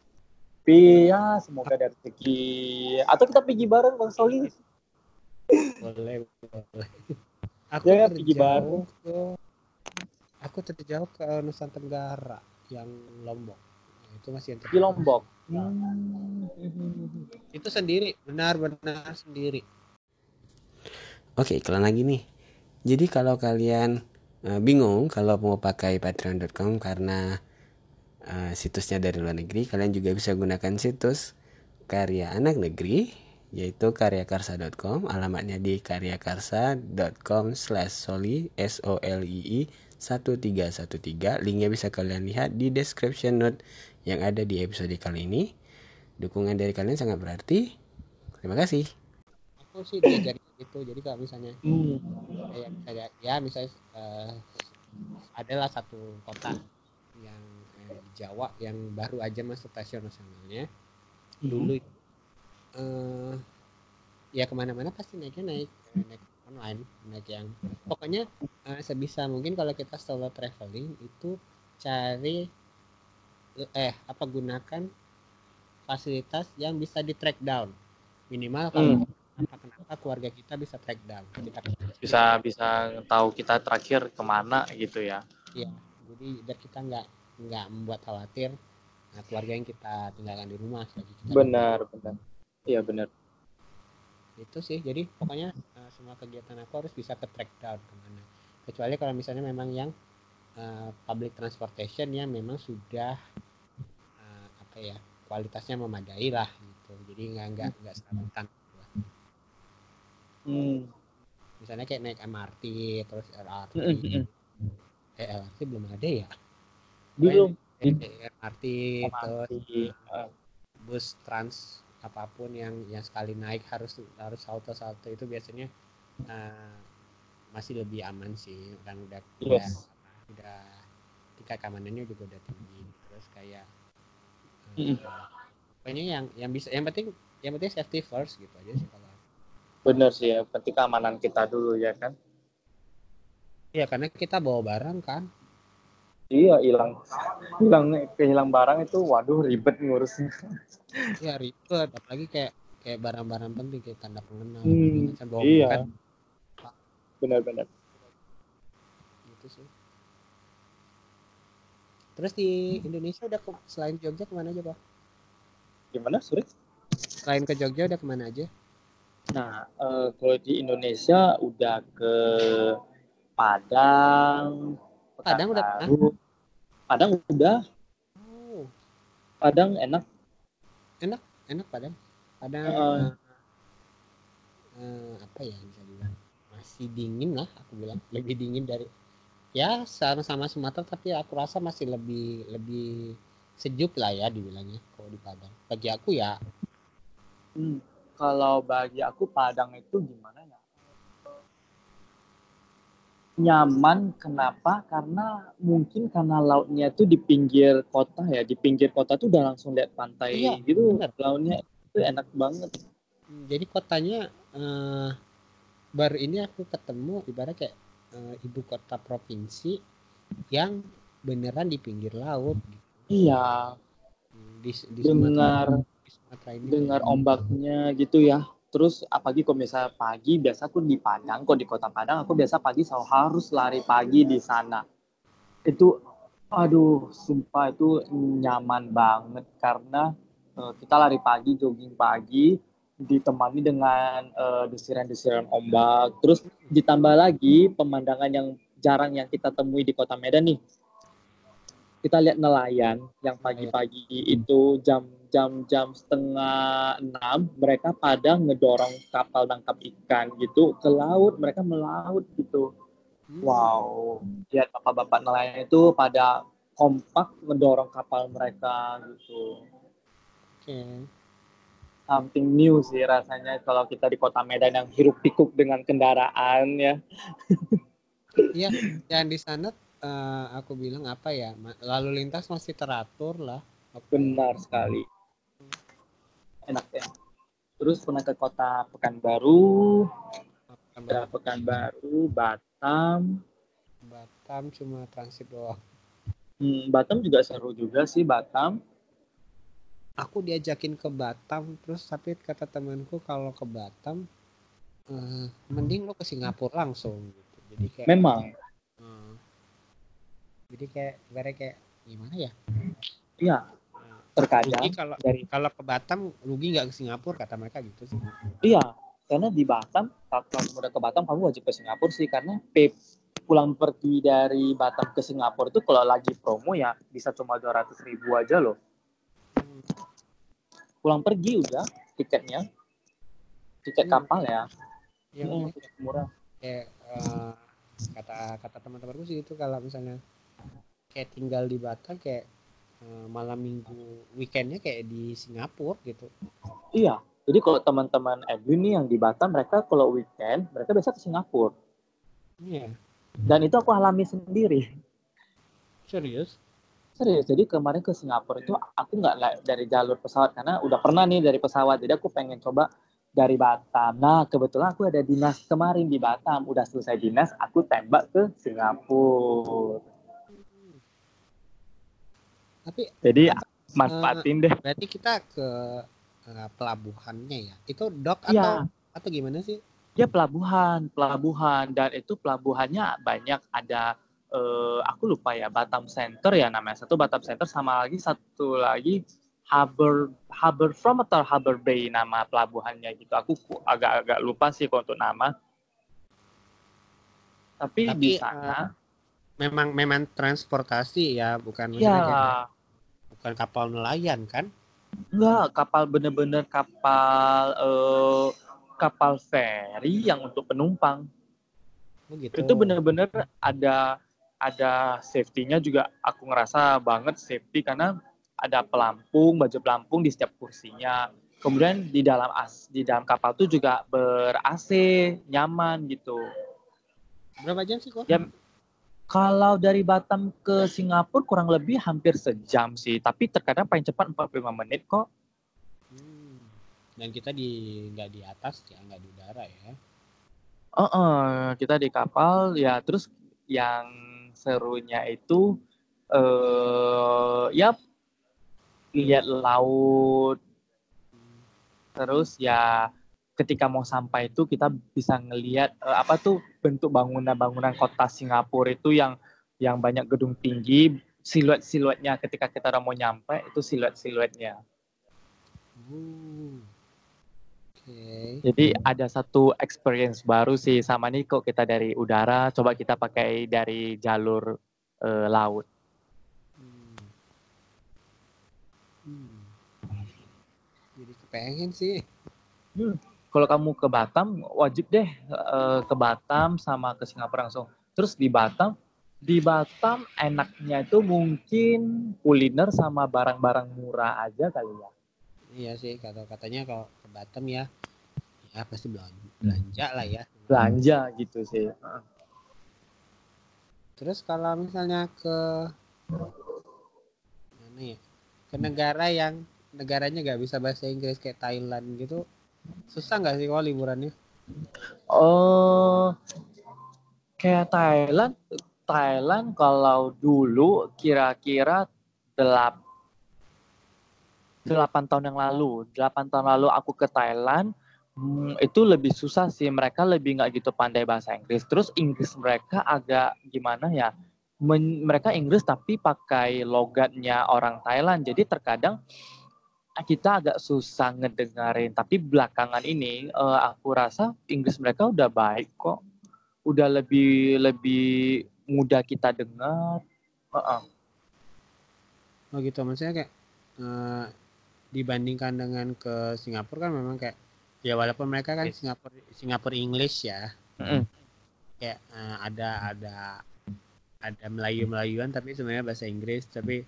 Tapi ya semoga dari rezeki atau kita pergi bareng bang Soli? Boleh boleh. Aku ya, pergi bareng. ke aku terjauh ke Nusa Tenggara yang Lombok itu masih yang di Lombok. Hmm. itu sendiri benar-benar sendiri. Oke iklan lagi nih. Jadi kalau kalian uh, bingung kalau mau pakai patreon.com karena uh, situsnya dari luar negeri kalian juga bisa gunakan situs karya anak negeri yaitu karyakarsa.com alamatnya di karyakarsa.com slash soli s o l i i 1313 linknya bisa kalian lihat di description note yang ada di episode kali ini. Dukungan dari kalian sangat berarti. Terima kasih. Aku sih diajari itu. Jadi kalau misalnya hmm. kayak misalnya ya misalnya uh, adalah satu kota yang eh, di Jawa yang baru aja masuk stasiun nasionalnya. Hmm. Dulu uh, ya ke mana-mana pasti naiknya naik naik online naik yang pokoknya uh, sebisa mungkin kalau kita solo traveling itu cari eh apa gunakan fasilitas yang bisa di track down. Minimal kalau hmm. kenapa kenapa keluarga kita bisa track down. Kita bisa bisa tahu kita terakhir ke mana gitu ya. Iya jadi biar kita nggak nggak membuat khawatir nah, keluarga yang kita tinggalkan di rumah kita benar benar. Iya benar itu sih. Jadi pokoknya uh, semua kegiatan aku harus bisa ke track down ke mana. Kecuali kalau misalnya memang yang uh, public transportation yang memang sudah apa ya kualitasnya memadai lah gitu. Jadi nggak nggak nggak selamatan hmm. misalnya kayak naik MRT terus LRT hmm. eh LRT belum ada ya? Belum. Eh, MRT, terus uh, bus trans apa pun yang yang sekali naik harus harus salto salto itu biasanya uh, masih lebih aman sih. Kan udah yes. udah, udah tingkat keamanannya juga udah tinggi. Terus kayak pokoknya yang yang bisa yang penting yang penting safety first gitu aja sih kalau bener sih ya penting keamanan kita dulu ya kan? Iya karena kita bawa barang kan iya hilang hilang kehilang barang itu waduh ribet ngurusnya iya ribet apalagi kayak kayak barang-barang penting kayak tanda pengenal hmm, bawa iya kan. benar-benar itu sih Terus di Indonesia udah ke, selain Jogja ke mana aja, Pak? Gimana, sorry? Selain ke Jogja udah ke mana aja? Nah, uh, kalau di Indonesia udah ke Padang. Padang udah pernah? Padang udah. Oh. Padang enak. Enak, enak Padang. Padang uh, uh, apa ya bisa bilang masih dingin lah aku bilang lebih dingin dari ya sama-sama Sumatera tapi aku rasa masih lebih lebih sejuk lah ya dibilangnya kalau di Padang bagi aku ya hmm, kalau bagi aku Padang itu gimana ya nyaman kenapa karena mungkin karena lautnya itu di pinggir kota ya di pinggir kota tuh udah langsung lihat pantai iya, gitu bener. lautnya itu enak banget jadi kotanya uh, baru ini aku ketemu ibarat kayak uh, ibu kota provinsi yang beneran di pinggir laut gitu. Iya. Di, di dengar di Sumatera ini dengar ombaknya gitu ya. Terus apalagi kalau misalnya pagi biasa aku di Padang, kok di kota Padang aku biasa pagi selalu harus lari pagi di sana. Itu aduh, sumpah itu nyaman banget karena uh, kita lari pagi, jogging pagi, ditemani dengan uh, desiran-desiran ombak. Terus ditambah lagi pemandangan yang jarang yang kita temui di kota Medan nih. Kita lihat nelayan yang pagi-pagi itu jam jam jam setengah enam mereka pada ngedorong kapal tangkap ikan gitu ke laut. Mereka melaut gitu. Hmm. wow. Lihat bapak-bapak nelayan itu pada kompak ngedorong kapal mereka gitu. Oke. Okay something new sih rasanya kalau kita di kota Medan yang hiruk pikuk dengan kendaraan ya. Iya, dan di sana uh, aku bilang apa ya? Lalu lintas masih teratur lah. Benar sekali. Enak ya. Terus pernah ke kota Pekanbaru, Pekanbaru, Pekanbaru Batam. Batam cuma transit doang. Hmm, Batam juga seru juga sih Batam. Aku diajakin ke Batam, terus tapi kata temanku kalau ke Batam, uh, mending lo ke Singapura langsung gitu. Jadi kayak memang. Jadi kayak bare kayak gimana ya? Iya. Terkadang rugi kalau dari kalau ke Batam rugi nggak ke Singapura kata mereka gitu sih. Iya, karena di Batam kalau udah ke Batam kamu wajib ke Singapura sih karena PIP pulang pergi dari Batam ke Singapura itu kalau lagi promo ya bisa cuma 200 ribu aja loh. Pulang pergi udah tiketnya. Tiket hmm. kapal ya. Yang hmm, murah. Kayak uh, kata kata teman-temanku sih itu kalau misalnya kayak tinggal di Batam kayak uh, malam minggu weekendnya kayak di Singapura gitu. Iya. Jadi kalau teman-teman Edwin nih yang di Batam mereka kalau weekend mereka biasa ke Singapura. Iya. Dan itu aku alami sendiri. Serius? Serius. Jadi kemarin ke Singapura itu aku nggak dari jalur pesawat karena udah pernah nih dari pesawat. Jadi aku pengen coba dari Batam. Nah kebetulan aku ada dinas kemarin di Batam. Udah selesai dinas, aku tembak ke Singapura. Tapi jadi manfaatin uh, deh. Berarti kita ke uh, pelabuhannya ya. Itu dok iya. atau ya. atau gimana sih? dia pelabuhan pelabuhan dan itu pelabuhannya banyak ada uh, aku lupa ya Batam Center ya namanya satu Batam Center sama lagi satu lagi Harbor Harbor From atau Harbor Bay nama pelabuhannya gitu aku agak-agak lupa sih untuk nama tapi, tapi di sana uh, memang memang transportasi ya bukan ya. Bukan kapal nelayan kan enggak kapal bener-bener kapal uh, kapal feri yang untuk penumpang. Oh gitu. Itu benar-benar ada ada safety-nya juga aku ngerasa banget safety karena ada pelampung, baju pelampung di setiap kursinya. Kemudian di dalam as di dalam kapal itu juga ber AC, nyaman gitu. Berapa jam sih kok? Ya, kalau dari Batam ke Singapura kurang lebih hampir sejam sih, tapi terkadang paling cepat 45 menit kok. Dan kita di nggak di atas ya nggak di udara ya. Oh uh, uh, kita di kapal. Ya terus yang serunya itu uh, ya lihat laut. Terus ya ketika mau sampai itu kita bisa ngelihat uh, apa tuh bentuk bangunan-bangunan kota Singapura itu yang yang banyak gedung tinggi siluet-siluetnya ketika kita udah mau nyampe itu siluet-siluetnya. Okay. Jadi ada satu experience baru sih sama nih kok kita dari udara, coba kita pakai dari jalur uh, laut. Hmm. Hmm. Jadi kepengen sih. Hmm. Kalau kamu ke Batam, wajib deh uh, ke Batam sama ke Singapura langsung. Terus di Batam, di Batam enaknya itu mungkin kuliner sama barang-barang murah aja kali ya. Iya sih kata katanya kalau ke Batam ya ya pasti belanja, belanja lah ya. Belanja gitu sih. Terus kalau misalnya ke mana ya? Ke negara yang negaranya nggak bisa bahasa Inggris kayak Thailand gitu, susah nggak sih kalau liburannya? Oh, kayak Thailand, Thailand kalau dulu kira-kira delap 8 tahun yang lalu. 8 tahun lalu aku ke Thailand, hmm, itu lebih susah sih. Mereka lebih nggak gitu pandai bahasa Inggris. Terus Inggris mereka agak gimana ya? Men, mereka Inggris tapi pakai logatnya orang Thailand. Jadi terkadang kita agak susah ngedengerin. Tapi belakangan ini uh, aku rasa Inggris mereka udah baik kok. Udah lebih lebih mudah kita dengar. Uh -uh. Oh gitu, maksudnya kayak uh, dibandingkan dengan ke Singapura kan memang kayak ya walaupun mereka kan Singapura Singapura English ya mm-hmm. kayak uh, ada ada ada Melayu Melayuan tapi sebenarnya bahasa Inggris tapi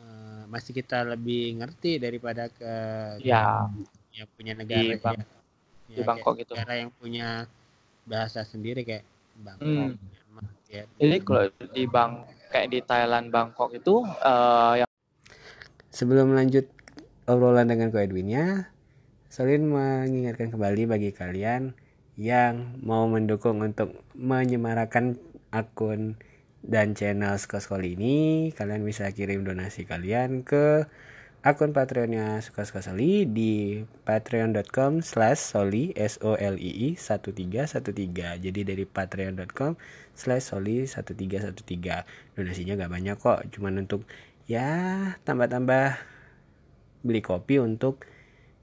uh, masih kita lebih ngerti daripada ke ya yang punya negara di, Bang, ya, di Bangkok gitu negara yang punya bahasa sendiri kayak Bangkok mm. ya. Jadi kalau di Bang kayak di Thailand Bangkok itu uh, yang Sebelum lanjut obrolan dengan Ko Edwinnya, Solin mengingatkan kembali bagi kalian yang mau mendukung untuk menyemarakan akun dan channel Skoskol ini, kalian bisa kirim donasi kalian ke akun Patreonnya Suka Suka Soli di patreon.com slash soli s o l i i 1313 jadi dari patreon.com slash soli 1313 donasinya gak banyak kok cuman untuk ya tambah-tambah beli kopi untuk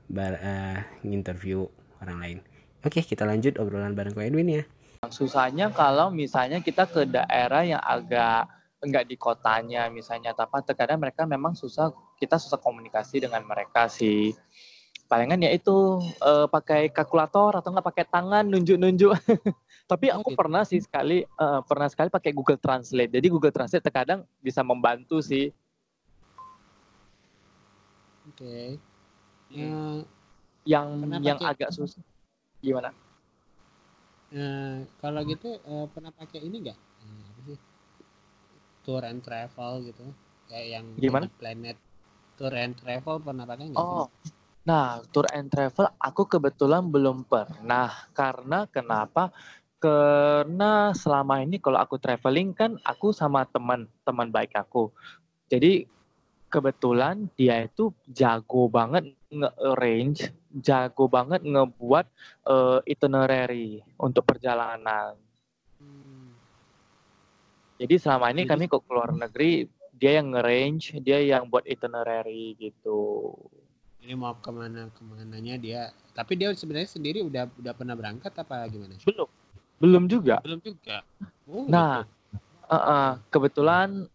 bar, uh, interview orang lain. Oke kita lanjut obrolan bareng ko Edwin ya susahnya kalau misalnya kita ke daerah yang agak enggak di kotanya misalnya tapi terkadang mereka memang susah kita susah komunikasi dengan mereka sih. Palingan ya itu uh, pakai kalkulator atau enggak pakai tangan nunjuk-nunjuk. Tapi aku gitu. pernah sih sekali uh, pernah sekali pakai Google Translate. Jadi Google Translate terkadang bisa membantu sih. Oke. Okay. uh, yang yang pakai... agak susah gimana uh, kalau gitu uh, pernah pakai ini enggak tour and travel gitu. Kayak yang gimana planet tour and travel pernah pakai nggak oh. Nah tour and travel aku kebetulan belum pernah. Karena kenapa? Karena selama ini kalau aku traveling kan aku sama teman teman baik aku. Jadi kebetulan dia itu jago banget nge-arrange, jago banget ngebuat uh, itinerary untuk perjalanan. Jadi selama ini kami kok keluar negeri, dia yang nge-range, dia yang buat itinerary gitu. Ini mau ke mana ke mananya dia. Tapi dia sebenarnya sendiri udah udah pernah berangkat apa gimana? Belum, belum juga. Belum juga. Oh, nah, uh -uh, kebetulan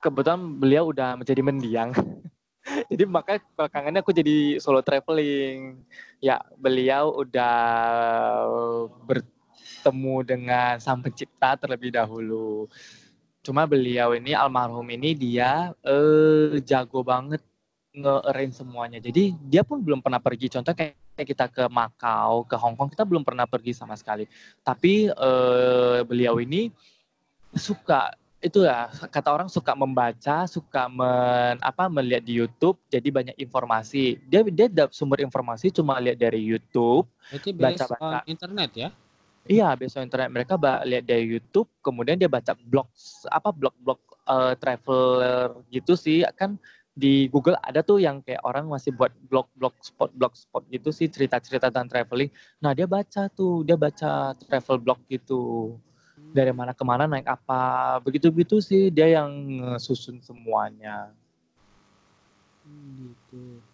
kebetulan beliau udah menjadi mendiang. jadi makanya belakangannya aku jadi solo traveling. Ya, beliau udah ber bertemu dengan sang pencipta terlebih dahulu. Cuma beliau ini almarhum ini dia eh jago banget nge-arrange semuanya. Jadi dia pun belum pernah pergi. Contoh kayak kita ke Makau, ke Hong Kong, kita belum pernah pergi sama sekali. Tapi eh, beliau ini suka itu ya kata orang suka membaca, suka men apa melihat di YouTube, jadi banyak informasi. Dia dia sumber informasi cuma lihat dari YouTube, baca-baca internet ya. Iya, besok internet mereka lihat dari YouTube, kemudian dia baca blog apa blog-blog uh, traveler gitu sih. Kan di Google ada tuh yang kayak orang masih buat blog-blog spot blog spot gitu sih cerita-cerita tentang traveling. Nah, dia baca tuh, dia baca travel blog gitu. Dari mana ke mana naik apa, begitu-begitu sih dia yang susun semuanya. Gitu.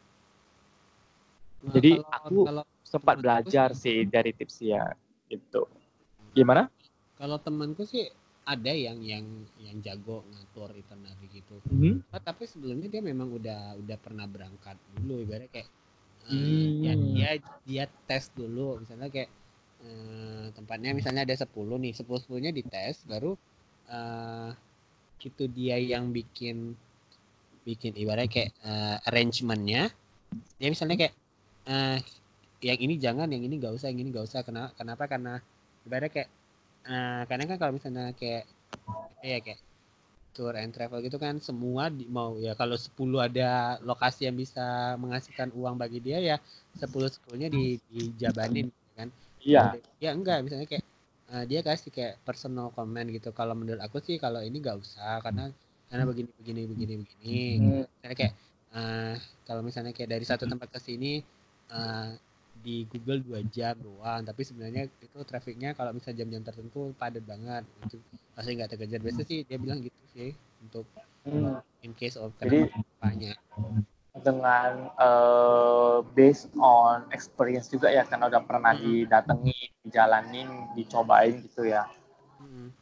Nah, Jadi kalau, aku kalau, sempat belajar sih dari tips ya gitu gimana kalau temanku sih ada yang yang yang jago ngatur itinerary gitu mm-hmm. nah, tapi sebelumnya dia memang udah udah pernah berangkat dulu ibaratnya kayak mm. uh, ya dia dia tes dulu misalnya kayak uh, tempatnya misalnya ada 10 nih 10 10 nya dites baru uh, itu dia yang bikin bikin ibaratnya kayak uh, arrangementnya. Dia misalnya kayak uh, yang ini jangan yang ini gak usah yang ini gak usah. Kenapa kenapa? Karena ibaratnya kayak uh, kadang kan kalau misalnya kayak ya kayak tour and travel gitu kan semua di, mau ya kalau 10 ada lokasi yang bisa menghasilkan uang bagi dia ya 10 10-nya di dijabanin gitu kan. Iya. Ya enggak misalnya kayak uh, dia kasih kayak personal comment gitu. Kalau menurut aku sih kalau ini gak usah karena karena begini begini begini begini. Hmm. Misalnya kayak uh, kalau misalnya kayak dari satu tempat ke sini uh, di Google dua jam doang tapi sebenarnya itu trafficnya kalau misalnya jam-jam tertentu padat banget itu pasti nggak terkejar biasa sih dia bilang gitu sih untuk hmm. in case of jadi banyak dengan uh, based on experience juga ya karena udah pernah hmm. didatangi dijalanin dicobain gitu ya. Hmm.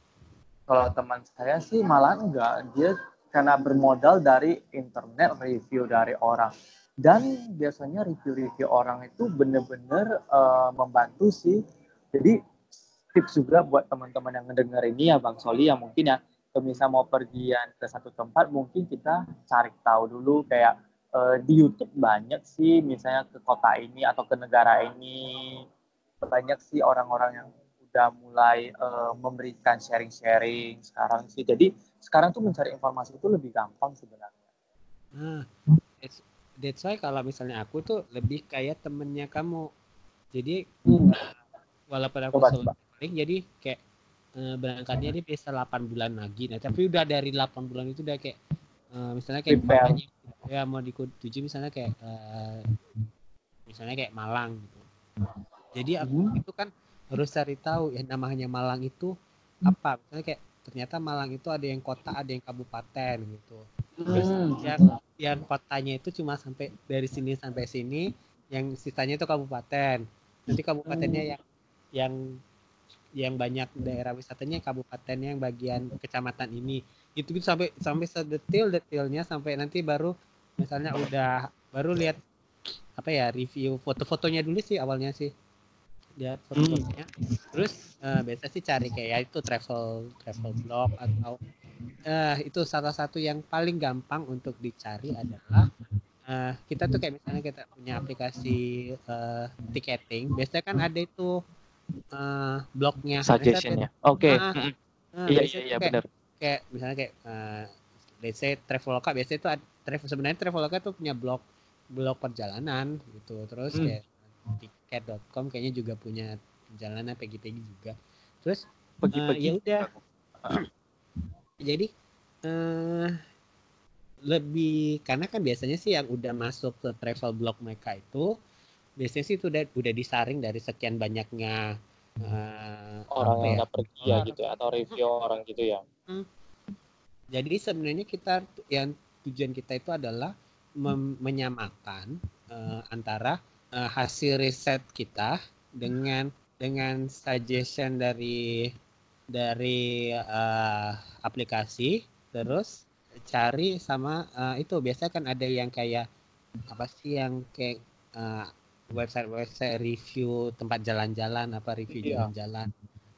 kalau teman saya sih malah enggak. Dia karena bermodal dari internet review dari orang. Dan biasanya review-review orang itu benar-benar uh, membantu sih. Jadi tips juga buat teman-teman yang ngedenger ini ya Bang Soli yang mungkin ya. Misal mau pergian ke satu tempat mungkin kita cari tahu dulu kayak uh, di YouTube banyak sih misalnya ke kota ini atau ke negara ini banyak sih orang-orang yang udah mulai uh, memberikan sharing-sharing sekarang sih. Jadi sekarang tuh mencari informasi itu lebih gampang sebenarnya. Nah, that's, that's why kalau misalnya aku tuh lebih kayak temennya kamu. Jadi hmm. walaupun aku traveling, jadi kayak uh, berangkatnya dia bisa 8 bulan lagi. Nah, tapi udah dari 8 bulan itu udah kayak uh, misalnya kayak makanya, ya mau dituju misalnya kayak uh, misalnya kayak Malang gitu. Jadi aku hmm. itu kan harus cari tahu ya namanya Malang itu apa. Misalnya kayak ternyata Malang itu ada yang kota, ada yang kabupaten gitu. Terus hmm. yang yang kotanya itu cuma sampai dari sini sampai sini, yang sisanya itu kabupaten. Nanti kabupatennya hmm. yang yang yang banyak daerah wisatanya kabupatennya yang bagian kecamatan ini gitu gitu sampai sampai sedetail detailnya sampai nanti baru misalnya udah baru lihat apa ya review foto-fotonya dulu sih awalnya sih. Lihat foto-fotonya. Hmm. terus uh, biasa sih cari kayak ya itu travel travel blog atau uh, itu salah satu yang paling gampang untuk dicari adalah uh, kita tuh kayak misalnya kita punya aplikasi uh, ticketing biasanya kan ada itu uh, blognya. Suggestionnya. oke. Okay. uh, uh, iya iya iya benar kayak misalnya kayak uh, let's say Traveloka biasanya itu travel sebenarnya Traveloka tuh punya blog blog perjalanan gitu. Terus hmm. kayak tiket.com kayaknya juga punya perjalanan pagi-pagi juga. Terus uh, ya udah. Jadi uh, lebih karena kan biasanya sih yang udah masuk ke travel blog mereka itu biasanya sih itu udah udah disaring dari sekian banyaknya uh, orang yang ya, pergi ya gitu ya, atau review orang gitu ya. Hmm. Jadi sebenarnya kita yang tujuan kita itu adalah menyamakan uh, antara uh, hasil riset kita dengan dengan suggestion dari dari uh, aplikasi terus cari sama uh, itu biasanya kan ada yang kayak apa sih yang kayak uh, website-website review tempat jalan-jalan apa review iya. jalan-jalan.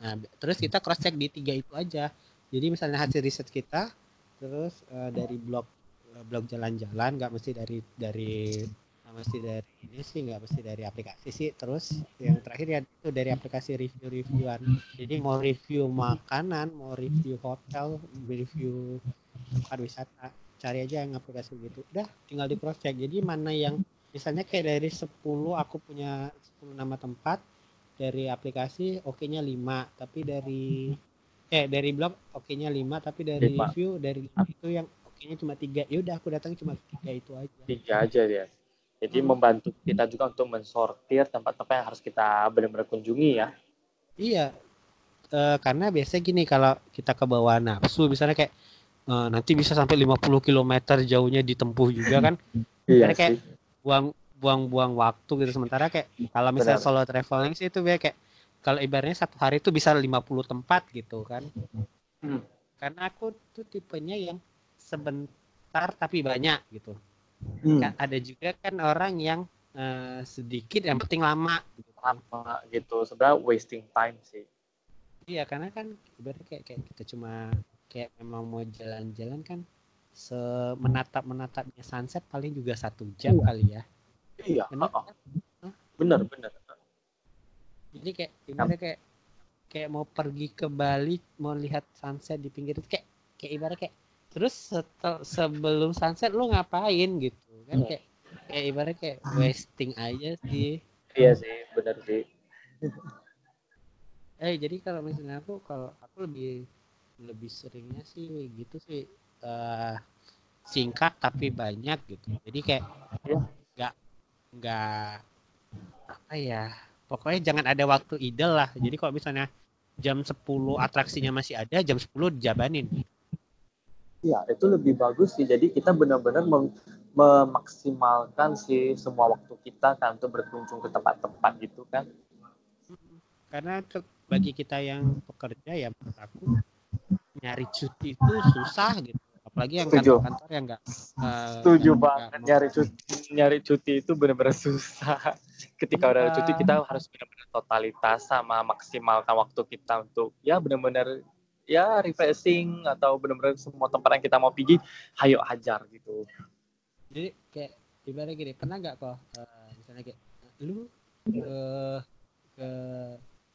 Nah, terus kita cross check di tiga itu aja. Jadi misalnya hasil riset kita terus uh, dari blog uh, blog jalan-jalan nggak mesti dari dari nggak mesti dari ini sih nggak mesti dari aplikasi sih terus yang terakhir ya itu dari aplikasi review-reviewan. Jadi mau review makanan mau review hotel review tempat cari aja yang aplikasi gitu udah tinggal di cross check jadi mana yang misalnya kayak dari 10 aku punya 10 nama tempat dari aplikasi oke-nya 5 tapi dari eh dari blog oke-nya 5 tapi dari 5. review dari itu yang oke-nya cuma tiga. Ya udah aku datang cuma tiga itu aja. Tiga aja ya jadi hmm. membantu kita juga untuk mensortir tempat-tempat yang harus kita benar-benar kunjungi ya. Iya. E, karena biasanya gini kalau kita ke bawah nafsu misalnya kayak e, nanti bisa sampai 50 km jauhnya ditempuh juga kan. Iya kayak sih. buang buang-buang waktu gitu. Sementara kayak kalau misalnya Benar. solo traveling sih itu ya kayak kalau ibaratnya satu hari itu bisa 50 tempat gitu kan. Hmm. karena aku tuh tipenya yang sebentar tapi banyak gitu. Hmm. ada juga kan orang yang uh, sedikit yang penting lama gitu. Lama gitu. Sebenarnya wasting time sih. Iya karena kan ibaratnya kayak kayak kita cuma kayak memang mau jalan-jalan kan semenatap menatapnya sunset paling juga satu jam iya. kali ya. Iya benar oh. benar benar jadi kayak ibaratnya kayak kayak mau pergi ke Bali mau lihat sunset di pinggir itu kayak kayak ibarat kayak terus setel, sebelum sunset lu ngapain gitu kan? Hmm. kayak kayak ibarat kayak wasting aja sih. Iya sih benar sih. Eh jadi kalau misalnya aku kalau aku lebih lebih seringnya sih gitu sih uh, singkat tapi banyak gitu. Jadi kayak nggak nggak apa ya pokoknya jangan ada waktu ideal lah jadi kalau misalnya jam 10 atraksinya masih ada jam 10 dijabanin Iya, itu lebih bagus sih. Jadi kita benar-benar mem memaksimalkan sih semua waktu kita kan untuk berkunjung ke tempat-tempat gitu kan. Karena bagi kita yang pekerja ya menurut aku nyari cuti itu susah gitu apalagi yang kantor-kantor yang enggak uh, eh, setuju banget. enggak nyari cuti nyari cuti itu benar-benar susah. Ketika udah ada cuti kita harus benar-benar totalitas sama maksimalkan waktu kita untuk ya benar-benar ya refreshing atau benar-benar semua tempat yang kita mau pergi hayo hajar gitu. Jadi kayak ibaratnya gini pernah nggak kok uh, misalnya kayak lu uh, ke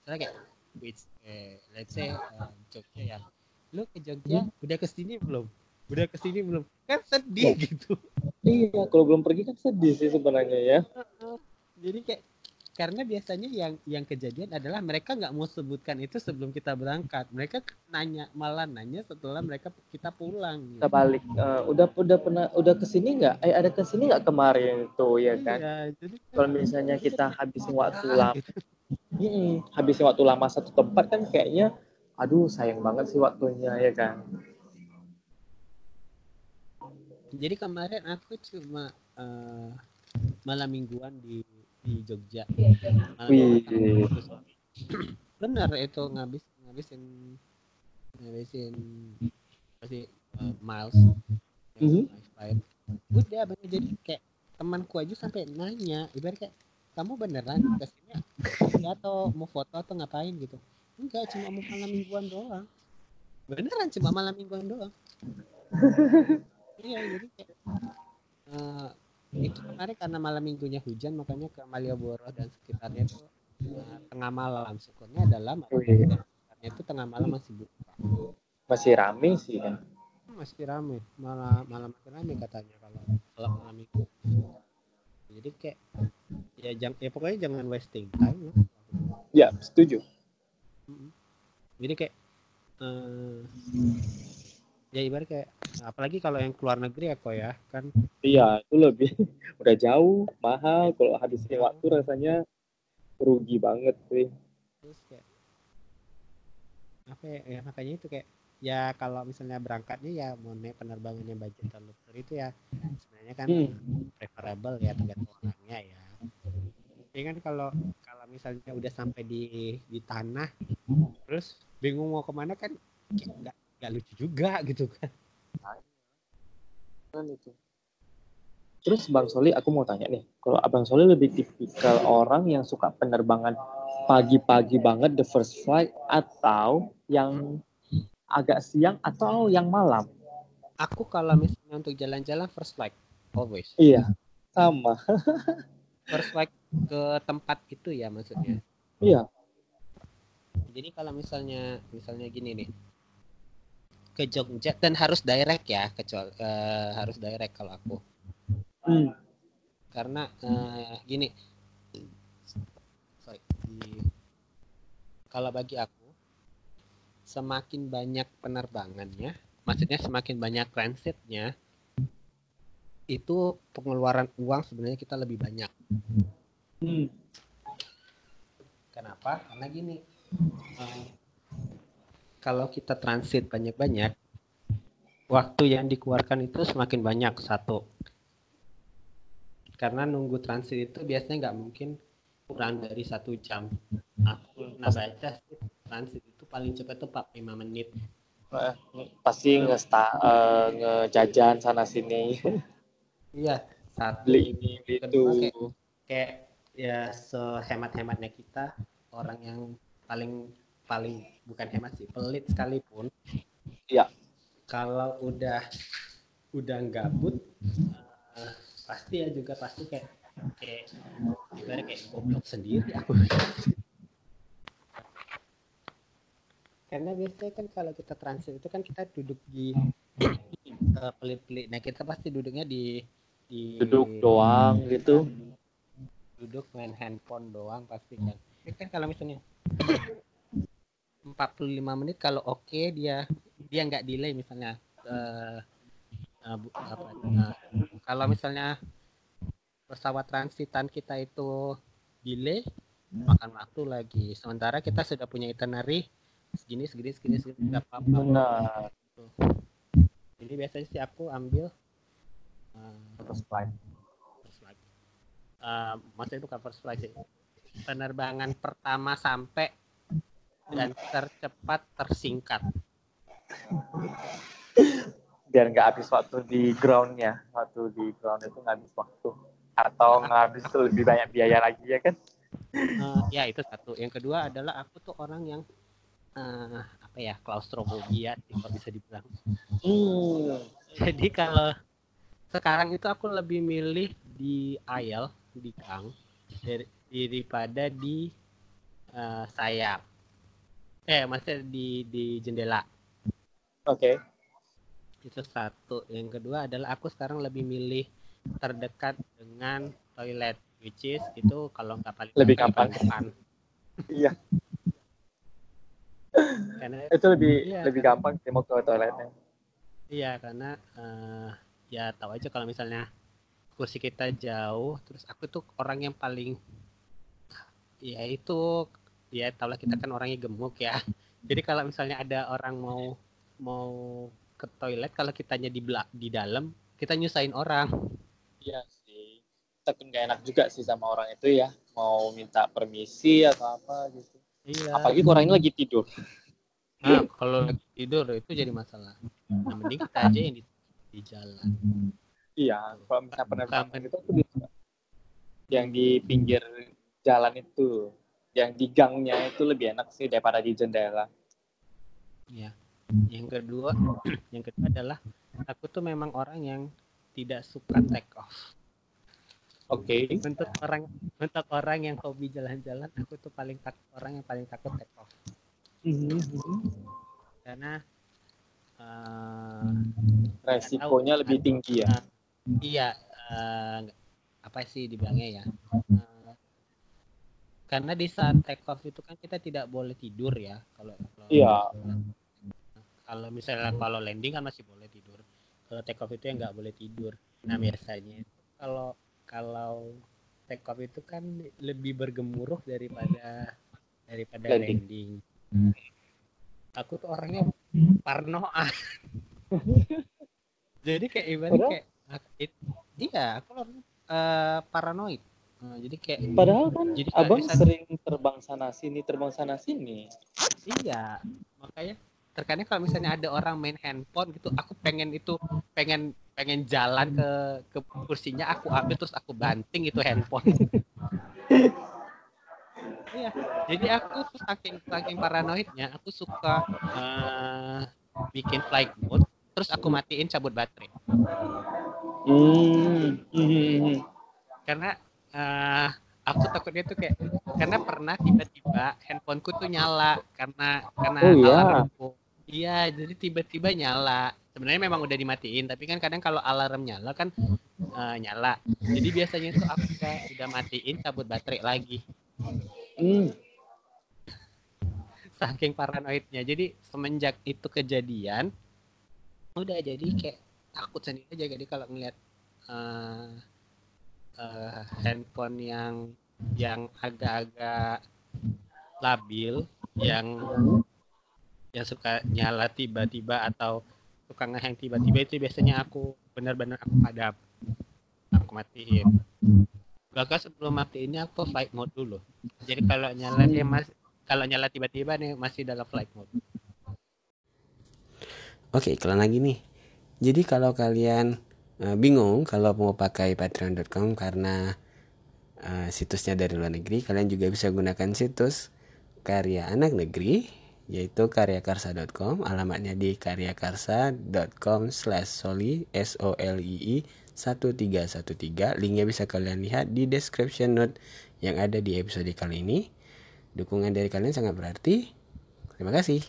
misalnya kayak which eh, let's say uh, Jogja ya. Lu ke Jogja udah ke sini belum udah ke sini belum kan sedih gitu Iya, kalau belum pergi kan sedih sih sebenarnya ya. jadi kayak karena biasanya yang yang kejadian adalah mereka nggak mau sebutkan itu sebelum kita berangkat mereka nanya malah nanya setelah mereka kita pulang gitu. Kita balik. eh, udah udah pernah udah ke sini nggak? Eh ada ke sini nggak kemarin tuh ya kan? Iya, jadi kan Kalau misalnya kita habisin waktu lama, gitu. Habisin waktu lama satu tempat kan kayaknya, aduh sayang banget sih waktunya ya kan. Jadi kemarin aku cuma eh, malam mingguan di di Jogja. Malam Wih. Bener itu ngabis ngabisin ngabisin apa sih eh, miles. Miles flight. Udah bener jadi kayak temanku aja sampai nanya, ibarat kayak kamu beneran ke sini ya atau mau foto atau ngapain gitu? Enggak, cuma mau malam mingguan doang. Beneran cuma malam mingguan doang. iya, jadi kayak eh, itu kemarin karena malam minggunya hujan makanya ke Malioboro dan sekitarnya itu eh, tengah malam syukurnya adalah malam dan sekitarnya itu tengah malam masih buka Masih rame sih kan. masih rame malah malam masih rame katanya kalau kalau malam minggu jadi kayak ya jangan ya pokoknya jangan wasting time lah. Ya setuju. Jadi kayak eh ya ibarat kayak apalagi kalau yang keluar negeri ya kok ya kan Iya itu lebih udah jauh mahal. Kalau habisin waktu rasanya rugi banget sih. terus kayak apa ya, ya makanya itu kayak ya kalau misalnya berangkatnya ya mau naik penerbangan yang budget terlalu itu ya sebenarnya kan Hmm. preferable ya tergantung orangnya ya Jadi kan kalau kalau misalnya udah sampai di di tanah terus bingung mau ke mana kan nggak nggak lucu juga gitu kan Kan itu. Terus Bang Soli, aku mau tanya nih, kalau Abang Soli lebih tipikal orang yang suka penerbangan pagi-pagi banget the first flight atau yang agak siang atau yang malam? aku kalau misalnya untuk jalan-jalan first flight always Iya, sama. first flight ke tempat itu ya maksudnya Iya. Jadi kalau misalnya misalnya gini nih ke Jogja dan harus direct ya kecuali eh, harus direct kalau aku Hmm. karena eh, gini sorry di- kalau bagi aku semakin banyak penerbangannya maksudnya semakin banyak transitnya itu pengeluaran uang sebenarnya kita lebih banyak Hmm. Kenapa? Karena gini, eh, kalau kita transit banyak-banyak, waktu yang dikeluarkan itu semakin banyak satu. Karena nunggu transit itu biasanya nggak mungkin kurang dari satu jam. Aku pernah baca sih transit itu paling cepat tuh 45 menit. Pasti ngesta, eh, ngejajan sana sini, Iya, satu. beli ini, beli itu. Kayak, kayak ya sehemat-hematnya kita orang yang paling paling bukan hemat sih pelit sekalipun Iya. kalau udah udah gabut eh, pasti ya juga pasti kayak kayak ibarat kayak goblok sendiri aku karena biasanya kan kalau kita transit itu kan kita duduk di eh, pelit-pelit nah kita pasti duduknya di di Duduk doang gitu. duduk main handphone doang pasti kan kan kalau misalnya 45 menit kalau oke dia dia nggak delay misalnya bu- apa, eh, kalau misalnya pesawat transitan kita itu delay makan waktu lagi sementara kita sudah punya itinerary segini segini segini segini nggak apa-apa Benar. jadi biasanya sih aku ambil First flight. first flight. Eh, maksudnya bukan first flight sih. Penerbangan pertama sampai dan tercepat tersingkat. Biar nggak habis waktu di groundnya. Waktu di ground itu nggak habis waktu. Atau nggak habis itu lebih banyak biaya lagi ya kan? Eh, ya itu satu. Yang kedua adalah aku tuh orang yang eh, apa ya klaustrofobia sih kalau bisa dibilang. Hmm. Jadi kalau sekarang itu aku lebih milih di aisle di gang dari- daripada di eh, sayap. Eh maksudnya di di jendela Oke. itu satu yang kedua adalah aku sekarang lebih milih terdekat dengan toilet which is itu kalau nggak paling Lebih gampang. depan. Iya. karena Itu lebih Iya, lebih kan? gampang sih mau ke toiletnya. iya karena eh, ya tahu aja kalau misalnya kursi kita jauh terus aku tuh orang yang paling ya itu ya tau lah kita kan orangnya gemuk ya jadi kalau misalnya ada orang mau mau ke toilet kalau kitanya di bela- di dalam kita nyusahin orang Iya sih. Takut gak enak juga sih sama orang itu ya. Mau minta permisi atau apa gitu. iya Apalagi orangnya lagi tidur. nah kalau lagi tidur itu jadi masalah nah, mending kita aja yang di, di jalan Iya. Kalau misalnya Sampai- itu aku. Yang di pinggir jalan itu. Yang di gangnya itu lebih enak sih daripada di jendela. ya yang kedua yang kedua adalah aku tuh memang orang yang tidak suka take off Oke. untuk orang untuk orang yang hobi jalan-jalan aku tuh paling takut orang yang paling takut take off karena eh, Resikonya lebih tinggi ya. iya eh, apa sih dibilangnya ya Eh, karena di saat take off itu kan kita tidak boleh tidur ya kalau kalau- Iya. kalau misalnya kalau landing kan masih boleh tidur. Kalau take off itu ya nggak boleh tidur. Nah biasanya kalau kalau take off itu kan lebih bergemuruh daripada daripada Landing. landing, aku tuh orangnya parnoan jadi kayak ibarat kayak aku- it- iya aku eh, paranoid Nah, jadi kayak Padahal kan Jadi abang sering terbang sana sini, terbang sana sini. Iya, makanya terkadang kalau misalnya ada orang main handphone gitu, aku pengen itu pengen pengen jalan ke ke kursinya, aku ambil terus aku banting itu handphone. iya, jadi aku tuh saking saking paranoidnya, aku suka eh, bikin flight mode, terus aku matiin cabut baterai, Hmm. Hmm. karena eh, aku takutnya tuh kayak karena pernah tiba-tiba handphoneku tuh nyala karena karena Oh, iya. alarmku. Iya, jadi tiba-tiba nyala. Sebenarnya memang udah dimatiin, tapi kan kadang kalau alarm nyala kan eh, nyala. Jadi biasanya tuh aku udah, udah matiin cabut baterai lagi. Hmm. Saking paranoidnya. Jadi semenjak itu kejadian udah jadi kayak takut sendiri aja jadi kalau ngeliat eh, eh, handphone yang yang agak-agak labil yang yang suka nyala tiba-tiba atau suka ngehang tiba-tiba itu biasanya aku benar-benar aku padam aku matiin. Gak sebelum matiinnya aku flight mode dulu. Jadi kalau nyala dia mas kalau nyala tiba-tiba nih masih dalam flight mode. Oke, iklan lagi nih. Jadi kalau kalian eh, bingung kalau mau pakai patreon.com karena eh, situsnya dari luar negeri, kalian juga bisa gunakan situs karya anak negeri yaitu karyakarsa.com alamatnya di karyakarsa.com slash soli s o l i i 1313 linknya bisa kalian lihat di description note yang ada di episode kali ini. Dukungan dari kalian sangat berarti. Terima kasih.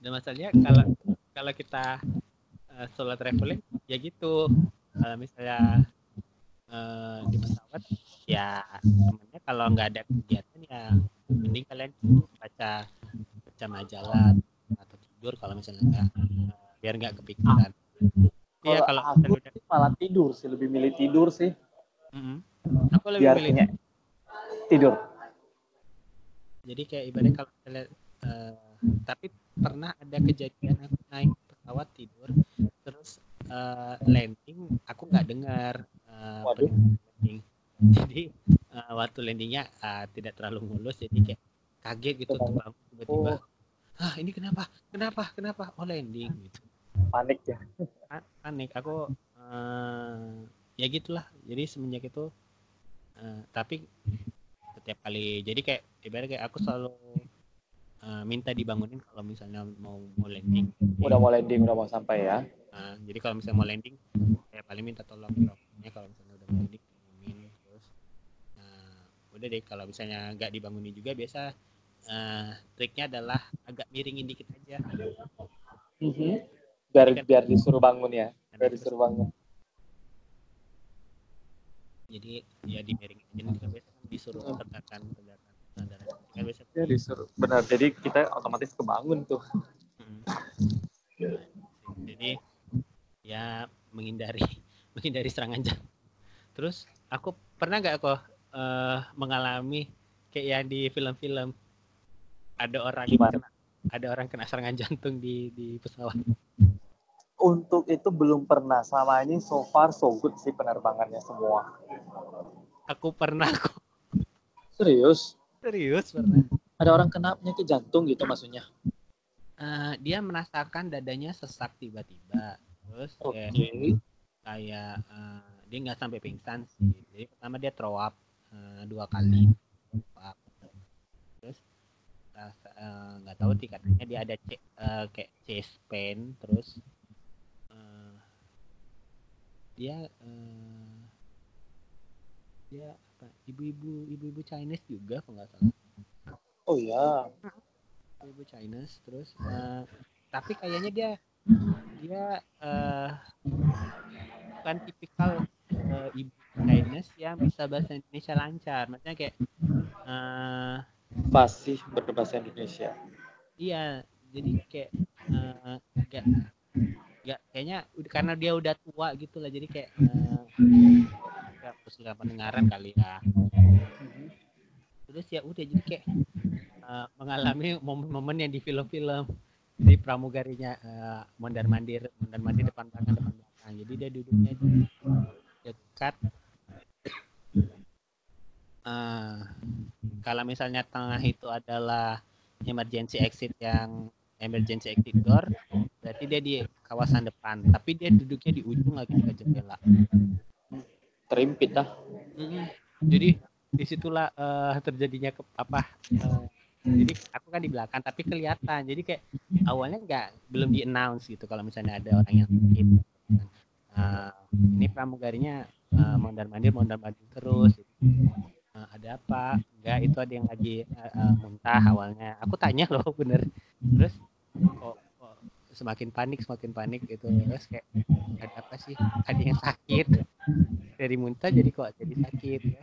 Dan masalahnya kalau kalau kita eh, solo traveling ya gitu kalau misalnya eh, di pesawat ya temennya kalau nggak ada kegiatan ya mending kalian baca baca majalah atau tidur kalau misalnya nggak eh, biar nggak kepikiran Kalau kalau aku udah sih malah tidur sih, lebih milih tidur sih. Mm-mm. aku lebih Biar milih tidur. jadi kayak ibaratnya kalau misalnya eh, tapi pernah ada kejadian aku naik pesawat tidur terus eh, landing aku nggak dengar pendengar landing. Jadi eh, waktu landingnya eh, tidak terlalu mulus jadi kayak kaget gitu tuh tiba-tiba ah ini kenapa? Kenapa? Kenapa? Oh landing gitu. Panik ya. Pa- panik. Aku eh, ya gitulah. Jadi semenjak itu eh, tapi setiap kali jadi kayak ibaratnya kayak aku selalu eh, minta dibangunin kalau misalnya mau mau landing. Udah mau landing, udah mau sampai ya. Nah, jadi kalau misalnya mau landing saya paling minta tolong dokternya kalau misalnya udah mau landing bangunin terus nah, udah deh kalau misalnya nggak dibangunin juga biasa uh, triknya adalah agak miringin dikit aja. Mm-hmm. biar biar disuruh bangun ya biar disuruh bangun. Jadi ya dimiringin aja kan biasa disuruh tegakkan kan biasa ya disuruh benar jadi kita otomatis kebangun tuh hmm. jadi ya menghindari menghindari serangan jantung terus aku pernah nggak kok uh, mengalami kayak yang di film-film ada orang Gimana? kena ada orang kena serangan jantung di di pesawat. Untuk itu belum pernah. Selama ini so far so good sih penerbangannya semua. Aku pernah kok. Serius? Serius pernah. Ada orang kena penyakit jantung gitu maksudnya? Uh, dia merasakan dadanya sesak tiba-tiba. Terus okay. kayak, kayak uh, dia nggak sampai pingsan sih. Jadi pertama dia throw up uh, dua kali. Terus nggak uh, tahu sih katanya dia ada c uh, kayak chest pain terus uh, dia uh, dia ibu-ibu ibu-ibu Chinese juga kalau nggak salah. Oh ya ibu Chinese terus uh, tapi kayaknya dia dia uh, bukan tipikal uh, ibu Chinese yang bisa bahasa Indonesia lancar. Maksudnya kayak uh, berbahasa Indonesia. Iya, jadi kayak uh, gak, gak kayaknya karena dia udah tua gitu lah, jadi kayak uh, kesulitan pendengaran kali ya. Terus ya udah jadi kayak uh, mengalami momen-momen yang di film-film di pramugarinya uh, mondar mandir mondar mandir depan belakang depan belakang. Jadi dia duduknya dekat uh, kalau misalnya tengah itu adalah emergency exit yang emergency exit door berarti dia di kawasan depan. Tapi dia duduknya di ujung lagi di jendela terimpit dah. Mm-hmm. jadi di situlah uh, terjadinya ke, apa uh, jadi aku kan di belakang tapi kelihatan. Jadi kayak awalnya nggak belum di announce gitu kalau misalnya ada orang yang sakit uh, ini pramugarinya uh, mondar mandir mondar mandir terus. Uh, ada apa? Enggak itu ada yang lagi uh, muntah awalnya. Aku tanya loh bener. Terus kok semakin panik semakin panik gitu terus kayak ada apa sih ada yang sakit dari muntah jadi kok jadi sakit ya.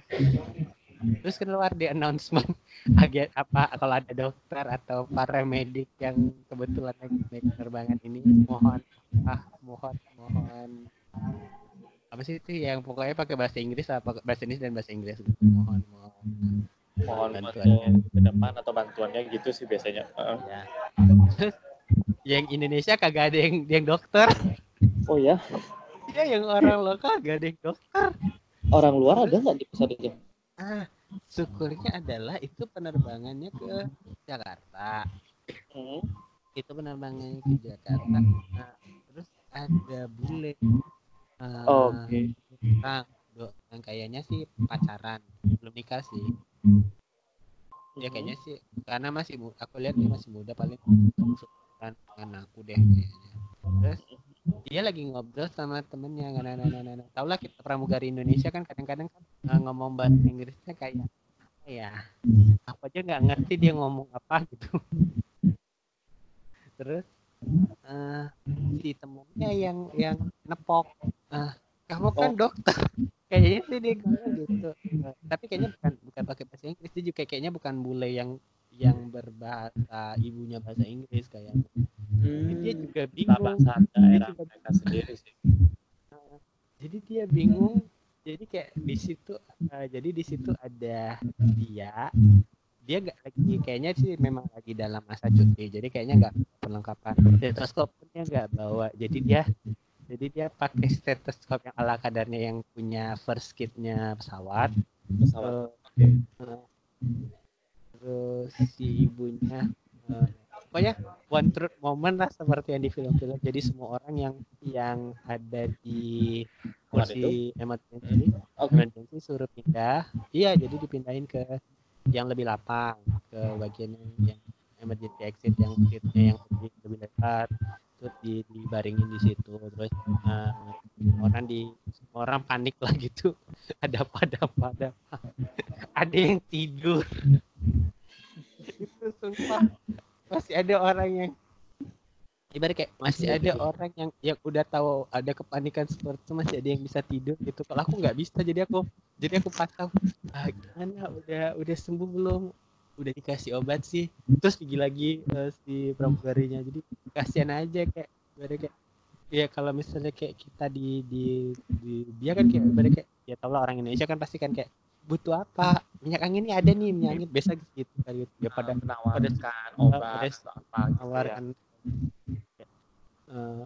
terus keluar di announcement agak apa kalau ada dokter atau paramedik yang kebetulan lagi naik penerbangan ini mohon ah mohon mohon apa sih itu yang pokoknya pakai bahasa Inggris apa bahasa Inggris dan bahasa Inggris gitu. mohon mohon mohon bantuannya ke depan atau bantuannya gitu sih biasanya uh. ya. terus yang Indonesia kagak ada yang yang dokter. Oh ya ya yang orang lokal gak ada yang dokter. Orang luar ada nggak di pesawat itu? Ah syukurnya adalah itu penerbangannya ke Jakarta. Hmm. itu penerbangannya ke Jakarta. Nah, terus ada bule. Uh, Oke. Okay. Nah, yang kayaknya sih pacaran, belum nikah sih. Ya kayaknya sih karena masih aku lihat dia masih muda paling kan aku deh kayaknya. Terus dia lagi ngobrol sama temennya nah, nah, nah, nah, nah. tau lah kita pramugari Indonesia kan kadang-kadang kan uh, ngomong bahasa Inggrisnya kayak ya apa aja nggak ngerti dia ngomong apa gitu terus uh, si temennya yang yang nepok uh, kamu kan oh. dokter kayaknya sih dia gitu uh, tapi kayaknya bukan bukan pakai bahasa Inggris dia juga kayaknya bukan bule yang yang berbahasa ibunya bahasa Inggris kayak hmm, dia juga bingung. bahasa daerah juga, mereka sendiri sih. Uh, jadi dia bingung. Jadi kayak di situ uh, jadi di situ ada dia. Dia nggak lagi kayaknya sih memang lagi dalam masa cuti. Jadi kayaknya nggak perlengkapan stetoskopnya nggak bawa. Jadi dia jadi dia pakai stetoskop yang ala kadarnya yang punya first kitnya pesawat. Pesawat. Uh, terus si ibunya uh, pokoknya one truth moment lah seperti yang di film-film. Jadi semua orang yang yang ada di kursi emergency okay. emergency suruh pindah. Iya jadi dipindahin ke yang lebih lapang ke bagian yang emergency exit yang seatnya yang lebih, lebih lebar itu di dibaringin di situ. Terus uh, orang di orang panik lah gitu. Ada apa ada apa ada apa ada yang tidur itu sumpah. Masih ada orang yang ibarat kayak masih ada orang yang yang udah tahu ada kepanikan seperti itu masih ada yang bisa tidur gitu. Kalau aku nggak bisa jadi aku jadi aku pasang ah, gimana? Udah udah sembuh belum? Udah dikasih obat sih. Terus pergi lagi uh, si pramugarinya. Jadi kasihan aja kayak ibarat kayak ya kalau misalnya kayak kita di di, di dia kan kayak ibarat kayak ya tau lah orang Indonesia kan pasti kan kayak butuh apa? Minyak angin ini ada nih minyak angin. Biasa gitu kan gitu ya pada menawarkan obat pada apa ya. menawarkan. uh,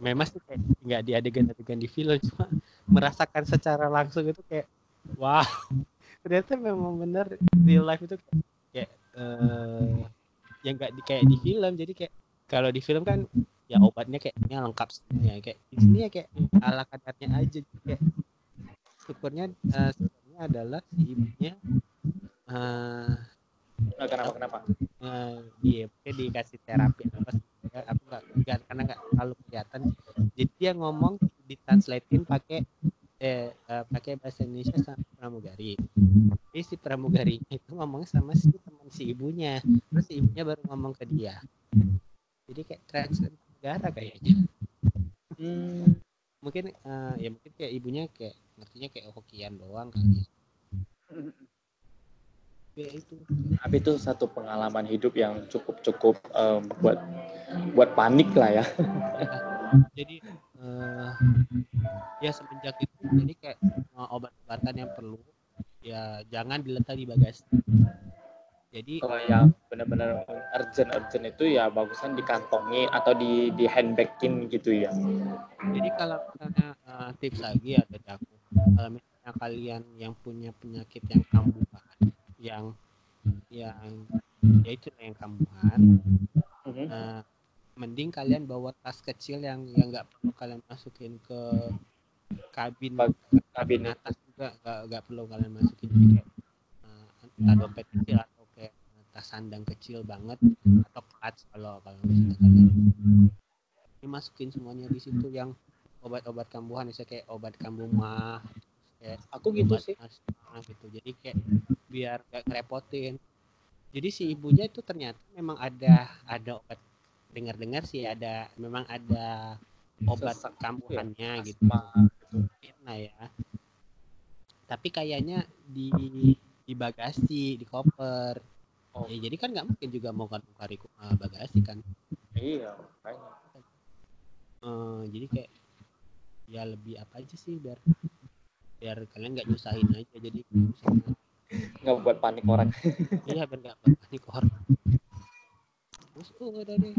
memang sih kayak nggak di adegan-adegan di film cuma merasakan secara langsung itu kayak wow ternyata memang bener real life itu kayak uh, yang nggak di kayak di film. Jadi kayak kalau di film kan ya obatnya kayaknya lengkap semuanya. Kayak di sini ya kayak ala kadarnya aja. Kayak syukurnya uh, syukurnya adalah si ibunya uh, Nah, kenapa kenapa? uh, dia dia dikasih terapi. Apa sih? Aku nggak nggak- karena nggak terlalu kelihatan. Jadi dia ngomong ditranslatein pakai eh, eh, pakai bahasa Indonesia sama pramugari. Jadi si pramugari itu ngomong sama si teman si ibunya. Terus si ibunya baru ngomong ke dia. Jadi kayak translate negara kayaknya. Hmm, mungkin eh, ya mungkin kayak ibunya kayak ngertinya kayak hokian doang kali ya. ya itu. Tapi itu satu pengalaman hidup yang cukup cukup em, buat buat panik lah ya. Jadi eh, ya semenjak itu jadi kayak eh, obat-obatan yang perlu ya jangan diletak di bagasi. Jadi kalau yang benar-benar urgent urgent itu ya bagusan dikantongi atau di di handbagin gitu ya. Jadi kalau misalnya eh, tips lagi ya dari aku kalau misalnya kalian yang punya penyakit yang kambuhan yang yang ya itu yang kambuhan Mhm. eh, mending kalian bawa tas kecil yang yang nggak perlu kalian masukin ke kabin kabin kabinet. atas juga nggak nggak perlu kalian masukin jadi kayak entah dompet kecil atau kayak tas sandang kecil banget atau clutch kalau kalau misalnya kalian ini masukin semuanya di situ yang obat-obat kambuhan misalnya kayak obat kambuh mah kayak Aku gitu obat sih. asma gitu. Jadi kayak biar gak ngerepotin. Jadi si ibunya itu ternyata memang ada ada obat. Dengar-dengar sih ada memang ada obat Sesak kambuhannya gitu. Asma. nah ya. Tapi kayaknya di di bagasi di koper. Oh. ya jadi kan nggak mungkin juga mau kan bagasi kan? Iya makanya. Eh, jadi kayak ya lebih apa aja sih biar biar kalian nggak nyusahin aja jadi nggak buat panik orang. Iya biar nggak panik orang. Terus tuh udah deh.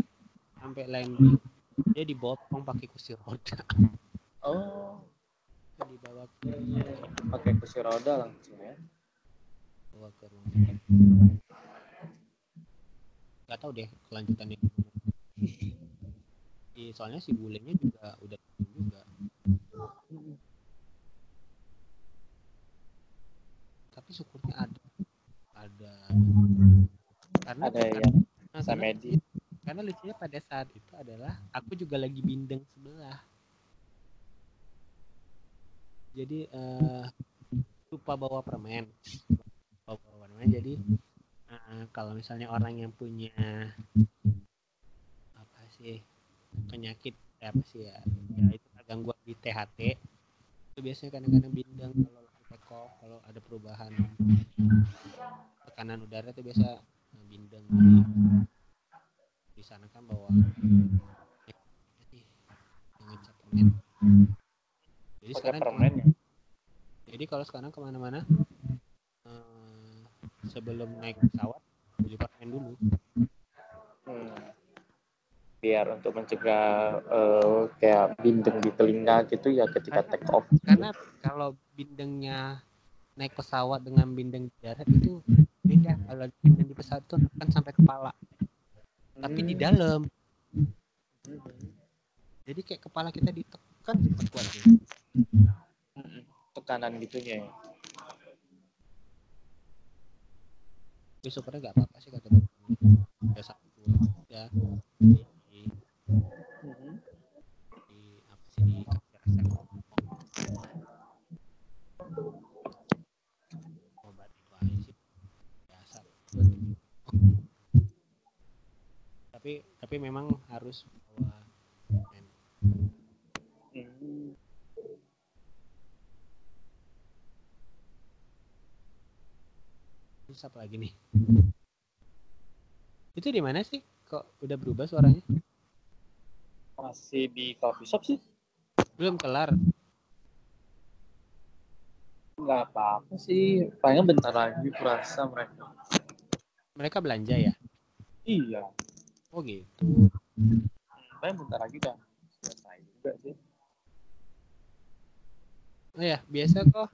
Sampai landing dia dibopong pakai kursi roda. Oh. Dibawa ke pakai kursi roda langsung ya? Bawa ke rumah nggak tahu deh kelanjutannya Iya, soalnya si bulenya juga udah juga. Tapi syukurnya ada ada. Karena ada bisa karena, medis karena lucunya pada saat itu adalah aku juga lagi bindeng sebelah. Jadi eh, lupa bawa permen. Lupa bawa permen. Jadi eh, kalau misalnya orang yang punya apa sih penyakit apa sih ya, ya itu gangguan di THT itu biasanya kadang-kadang bindeng kalau lagi tekok kalau ada perubahan tekanan udara itu biasa eh, bindeng. Jadi di sana kan ngecap permen. Jadi sekarang permen ya? Jadi kalau sekarang ke mana-mana eh, sebelum naik pesawat beli permen dulu. Hmm. Biar untuk mencegah eh, kayak bindeng di telinga gitu ya ketika Karena- take off karena kalau bindengnya naik pesawat dengan bindeng di darat itu beda kalau bindeng di pesawat itu kan sampai kepala tapi di Hmm. dalam jadi kayak kepala kita ditekan kuat gitu. Hmm. tekanan gitunya ya Tapi syukurnya nggak apa-apa sih kata ya satu ya tapi tapi memang harus bawa siapa apa lagi nih? Itu di mana sih? Kok udah berubah suaranya? Masih di coffee shop sih? Belum kelar. Nggak apa-apa sih. Paling bentar lagi kurasa mereka. Mereka belanja ya? Iya. Oh gitu. Paling bentar lagi udah selesai juga sih. Oh ya, biasa kok.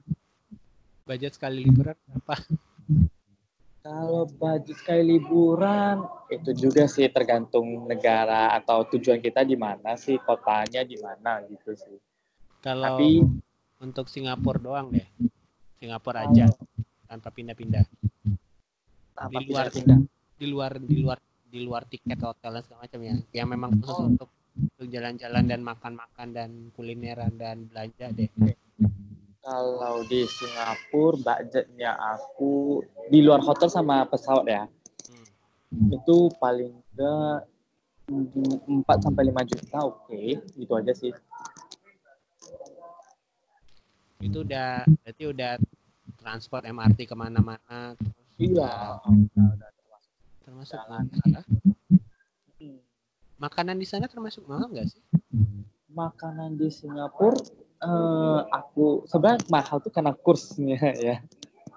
Budget sekali liburan berapa? Kalau budget sekali liburan itu juga sih tergantung negara atau tujuan kita di mana sih, kotanya di mana gitu sih. Kalau Tapi untuk Singapura doang deh. Singapura aja tanpa pindah-pindah. di luar- pindah-pindah. Di luar di luar di luar tiket hotel dan segala macam ya. Yang memang khusus Oh. untuk untuk jalan-jalan dan makan-makan dan kulineran dan belanja deh. Kalau di Singapura budgetnya aku di luar hotel sama pesawat ya. Hmm. Itu paling enggak 4 sampai 5 juta oke, gitu aja sih. Itu udah berarti udah transport MRT ke mana-mana Iya. udah termasuk Jalan. mahal. Hmm. Makanan di sana termasuk mahal nggak sih? Makanan di Singapura eh, aku sebenarnya mahal tuh karena kursnya ya.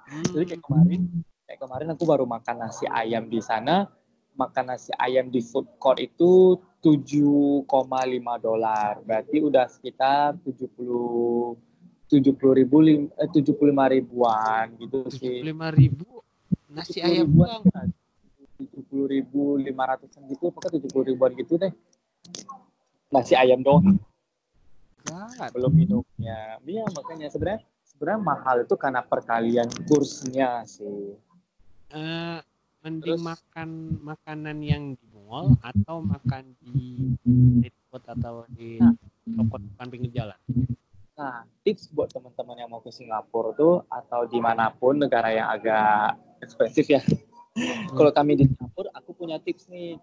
Jadi kayak kemarin, kayak kemarin aku baru makan nasi ayam di sana. Makan nasi ayam di food court itu 7,5 dolar. Berarti udah sekitar 70 70 ribu, lim- eh, 75 ribuan gitu sih. lima ribu nasi 70 ayam ribuan, doang. 70 ribu 500 gitu, pokoknya 70 ribuan gitu deh. Nasi ayam doang, God. belum minumnya. Iya makanya sebenarnya sebenarnya mahal itu karena perkalian kursnya sih. Eh, mending Terus? makan makanan yang di mall atau makan di street food atau di Nah. toko depan pinggir jalan. Nah, tips buat teman-teman yang mau ke Singapura tuh atau di mana pun negara yang agak ekspensif ya. Kalau kami di Singapura, aku punya tips nih.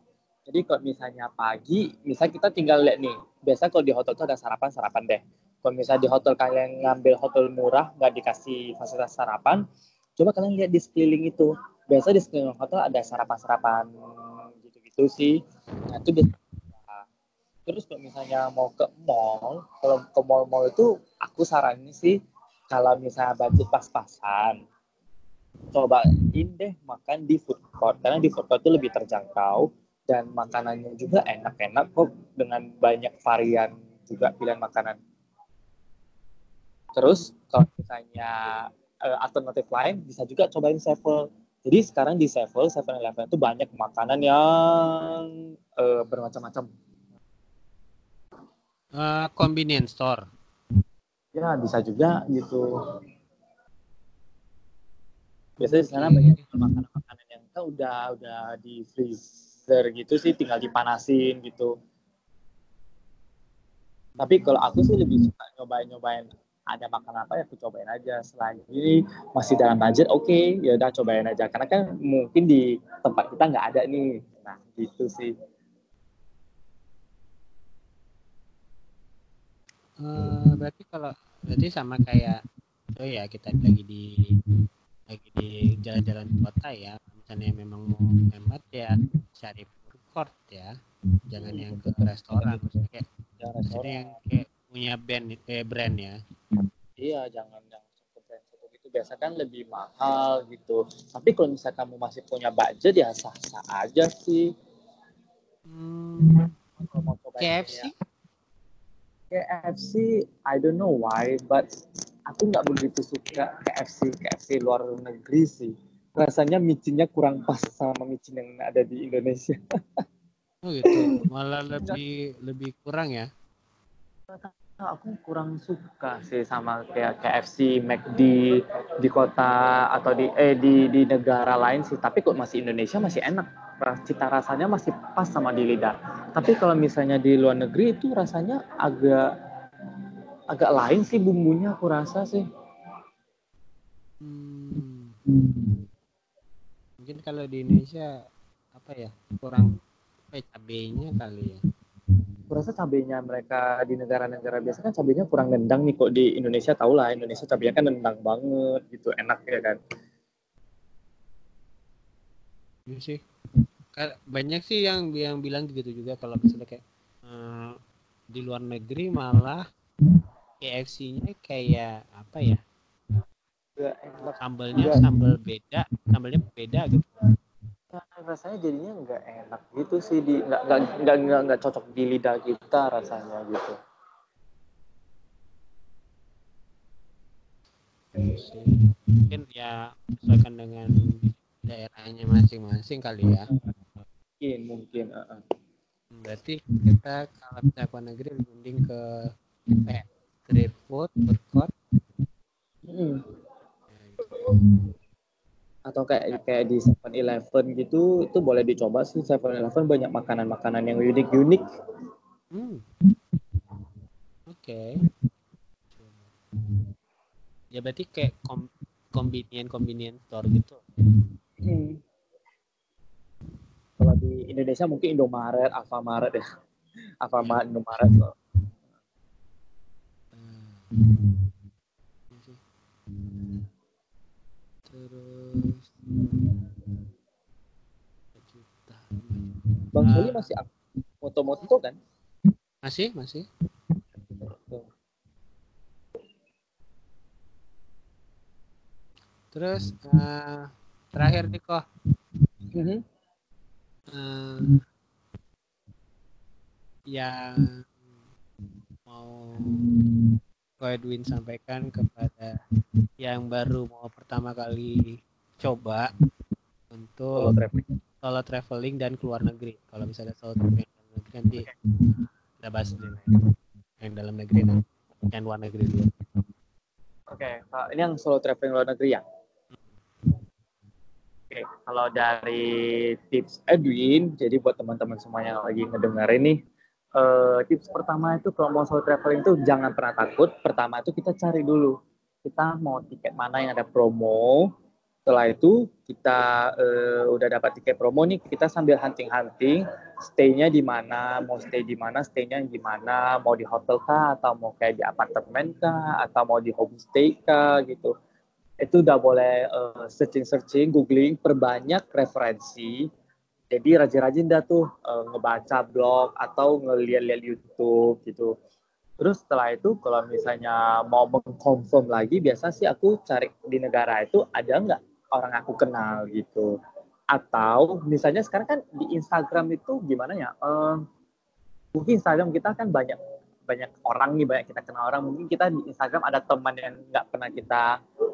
Jadi kalau misalnya pagi, misalnya kita tinggal lihat nih. Biasa kalau di hotel tuh ada sarapan-sarapan deh. Kalau misalnya di hotel kalian ngambil hotel murah, nggak dikasih fasilitas sarapan, coba kalian lihat di sekeliling itu. Biasa di sekeliling hotel ada sarapan-sarapan gitu-gitu sih. Nah, itu Terus kalau misalnya mau ke mall, kalau ke mall-mall itu aku saranin sih kalau misalnya budget pas-pasan, cobain deh makan di food court karena di food court itu lebih terjangkau dan makanannya juga enak-enak kok dengan banyak varian juga pilihan makanan. Terus kalau misalnya eh, alternatif lain bisa juga cobain Sevel. Jadi sekarang di Sevel, 7-Eleven itu banyak makanan yang eh, bermacam-macam. Eh, convenience store. Ya bisa juga gitu. Biasanya di sana banyak makanan-makanan yang udah udah di freezer gitu sih, tinggal dipanasin gitu. Tapi kalau aku sih lebih suka nyobain-nyobain ada makan apa ya aku cobain aja. Selagi masih dalam budget, oke, ya udah cobain aja. Karena kan mungkin di tempat kita nggak ada nih. Nah gitu sih. Eh, berarti kalau berarti sama kayak oh ya kita lagi di lagi di jalan-jalan kota ya misalnya memang mau hemat ya cari food court ya jangan yang ke restoran maksudnya kayak Ya, maksudnya yang kayak punya band eh, brand ya Iya, jangan yang satu brand satu gitu. Biasa kan lebih mahal gitu. Tapi kalau misalnya kamu masih punya budget ya sah-sah aja sih. hmm, Kalau mau coba KFC KFC, I don't know why, but aku nggak begitu suka KFC KFC luar negeri sih. Rasanya micinnya kurang pas sama micin yang ada di Indonesia. oh gitu malah lebih lebih kurang ya aku kurang suka sih sama kayak KFC, McD di kota atau di eh di di negara lain sih. Tapi kok masih Indonesia masih enak. Cita rasanya masih pas sama di lidah. Tapi kalau misalnya di luar negeri itu rasanya agak agak lain sih bumbunya aku rasa sih. Hmm, mungkin kalau di Indonesia apa ya kurang ya, cabenya kali ya. Kurasa cabenya mereka di negara-negara biasa kan cabenya kurang nendang nih kok di Indonesia tau lah Indonesia cabenya kan nendang banget gitu enak ya kan? Iya sih. Banyak sih yang yang bilang gitu juga kalau misalnya kayak eh, di luar negeri malah KFC-nya kayak apa ya Gak enak sambalnya Iya. sambal beda sambalnya beda gitu rasanya jadinya nggak enak gitu sih di nggak nggak nggak cocok di lidah kita rasanya gitu mungkin ya sesuaikan dengan daerahnya masing-masing kali ya mungkin mungkin uh, uh. berarti kita kalau misalnya ke negeri mending ke eh, street food food court Mm. Atau kayak kayak di 7-Eleven gitu itu boleh dicoba sih 7-Eleven banyak makanan-makanan yang unik-unik Hmm. Oke. Ya berarti kayak kom convenient convenient store gitu. Hmm. Kalau di Indonesia mungkin Indomaret, Alfamaret ya. Alfamaret, Indomaret loh. Hmm. Terus juta. Bang. Soli masih ak- moto-moto kan? Masih masih. Terus eh, terakhir nih kok Mhm. eh, yang mau Ko Edwin sampaikan kepada yang baru mau pertama kali coba Solo untuk traveling. solo traveling dan keluar negeri. Kalau misalnya solo traveling dalam negeri nanti kita bahas dulu yang dalam negeri nanti yang luar negeri dulu. Oke, Kak, ini yang solo traveling luar negeri ya? Oke, kalau dari tips Edwin, jadi buat teman-teman semuanya yang lagi ngedengerin nih, eh, tips pertama itu kalau mau solo traveling itu jangan pernah takut. Pertama itu kita cari dulu, kita mau tiket mana yang ada promo. Setelah itu kita eh, udah dapat tiket promo nih, kita sambil hunting-hunting, stay-nya di mana, mau stay di mana, stay-nya di mana, mau di hotel kah, atau mau kayak di apartemen kah, atau mau di homestay kah gitu. Itu udah boleh eh, searching-searching, googling, perbanyak referensi. Jadi rajin-rajin dah tuh eh, ngebaca blog atau ngeliat-liat YouTube gitu. Terus setelah itu kalau misalnya mau mengkonfirm lagi, biasa sih aku cari di negara itu ada nggak orang aku kenal gitu. Atau misalnya sekarang kan di Instagram itu gimana ya? eh, mungkin Instagram kita kan banyak banyak orang nih banyak kita kenal orang mungkin kita di Instagram ada teman yang nggak pernah kita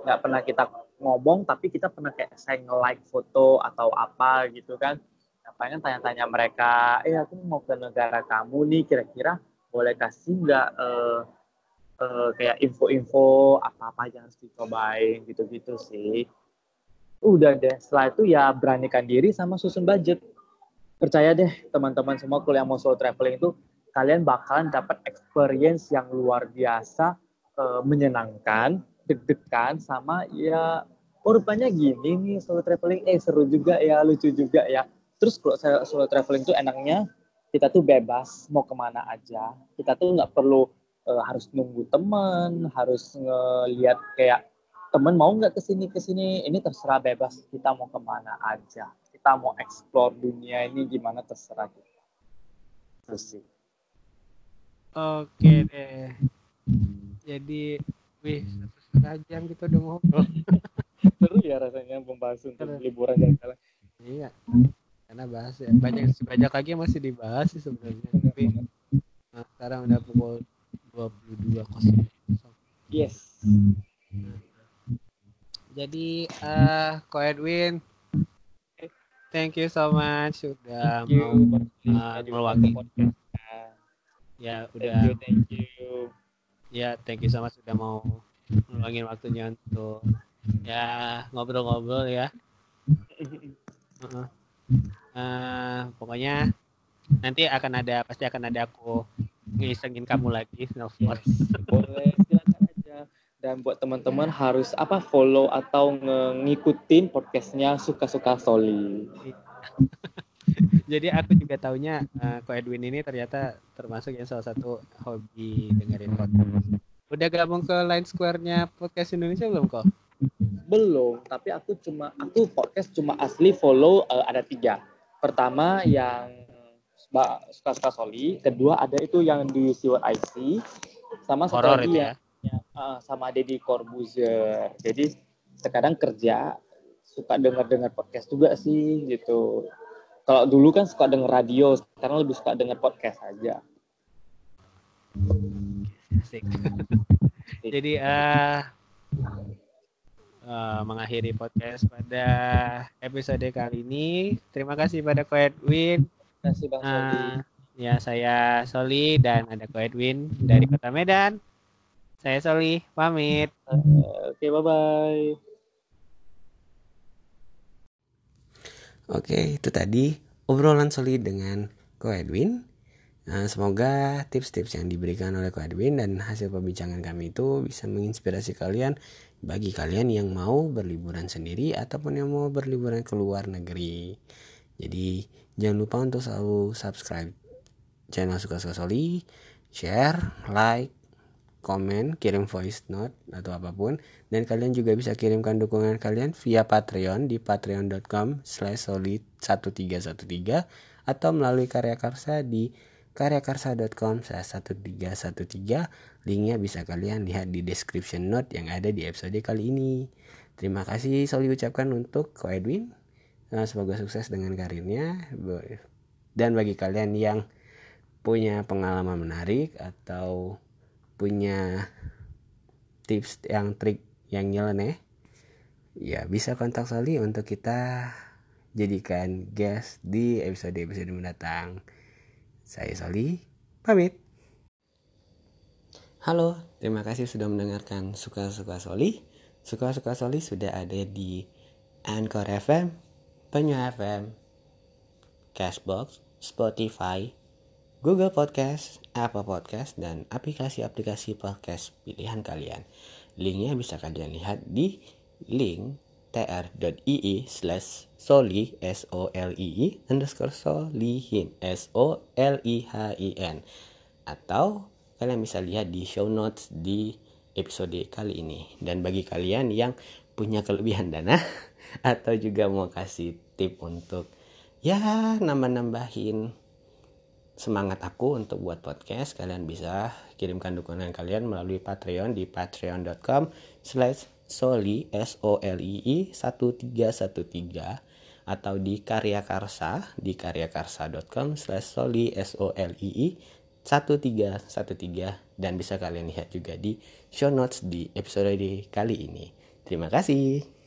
nggak pernah kita ngomong tapi kita pernah kayak saya nge-like foto atau apa gitu kan pengen tanya-tanya mereka eh aku mau ke negara kamu nih kira-kira boleh kasih nggak eh, eh, kayak info-info apa-apa yang harus dicobain gitu-gitu sih. Udah deh setelah itu ya beranikan diri sama susun budget. Percaya deh teman-teman semua kalau mau solo traveling itu kalian bakalan dapat experience yang luar biasa eh, menyenangkan deg-degan sama ya oh rupanya gini nih solo traveling eh seru juga ya lucu juga ya terus kalau saya solo traveling itu enaknya kita tuh bebas mau ke mana aja. Kita tuh nggak perlu eh, harus nunggu teman harus ngelihat kayak temen mau nggak ke sini ke sini ini terserah bebas kita mau ke mana aja. Kita mau explore dunia ini gimana terserah kita. Terus sih. Oke deh. Jadi, wih, satu setengah jam kita udah ngobrol. seru ya rasanya pembahasan untuk liburan jalan-jalan Iya. Karena bahas ya. Banyak banyak lagi yang masih dibahas sih sebenarnya. Tapi nah, sekarang udah pukul 22.00. yes Jadi, eh Ko Edwin, thank you so much sudah thank mau uh, ya thank udah you thank you ya thank you so much sudah mau meluangin waktunya untuk ya ngobrol-ngobrol ya. Heeh. Eh, pokoknya nanti akan ada pasti akan ada aku ngisengin kamu lagi nelfon. boleh silakan aja dan buat teman-teman harus apa follow atau ngikutin podcastnya suka-suka Soli Jadi aku juga taunya uh, Ko Edwin ini ternyata termasuk yang salah satu hobi dengerin podcast. Udah gabung ke Line Square-nya podcast Indonesia belum kok? Belum, tapi aku cuma aku podcast cuma asli follow uh, ada tiga. Pertama yang suka-suka Soli, kedua ada itu yang di Siwat IC, sama satu lagi ya, ya uh, sama Deddy Corbuzier. Jadi sekarang kerja suka dengar-dengar podcast juga sih gitu. Kalau dulu kan suka denger radio, sekarang lebih suka denger podcast aja. Asik. Jadi uh, uh, mengakhiri podcast pada episode kali ini. Terima kasih pada Ko Edwin. Terima kasih Bang uh, Soli. Ya, saya Soli dan ada Ko Edwin dari Kota Medan. Saya Soli, pamit. Uh, Oke, okay, bye-bye. Oke, itu tadi obrolan solid dengan Ko Edwin. Nah, semoga tips-tips yang diberikan oleh Ko Edwin dan hasil pembincangan kami itu bisa menginspirasi kalian bagi kalian yang mau berliburan sendiri ataupun yang mau berliburan ke luar negeri. Jadi, jangan lupa untuk selalu subscribe channel Suka-Suka Soli, share, like, komen, kirim voice note atau apa pun. Dan kalian juga bisa kirimkan dukungan kalian via Patreon di patreon.com slash solid 1313 atau melalui karya karsa di karyakarsa.com slash 1313 linknya bisa kalian lihat di description note yang ada di episode kali ini. Terima kasih Soli ucapkan untuk Ko Edwin. Semoga sukses dengan karirnya. Dan bagi kalian yang punya pengalaman menarik atau punya tips yang trik yang nyeleneh ya bisa kontak Soli untuk kita jadikan guest di episode-episode mendatang. Saya Soli, pamit. Halo, terima kasih sudah mendengarkan Suka-Suka Soli. Suka-Suka Soli sudah ada di Anchor FM, Penyu FM, Cashbox, Spotify, Google Podcast, Apple Podcast, dan aplikasi-aplikasi podcast pilihan kalian. Linknya bisa kalian lihat di link tr.ii slash soli s o l i i underscore solihin s o l i h i n. Atau kalian bisa lihat di show notes di episode kali ini. Dan bagi kalian yang punya kelebihan dana atau juga mau kasih tip untuk ya nambah-nambahin semangat aku untuk buat podcast kalian bisa kirimkan dukungan kalian melalui Patreon di patreon.com slash soli s o l i i 1313 atau di karya karsa di karyakarsa.com slash soli s o l i i 1313 dan bisa kalian lihat juga di show notes di episode kali ini. Terima kasih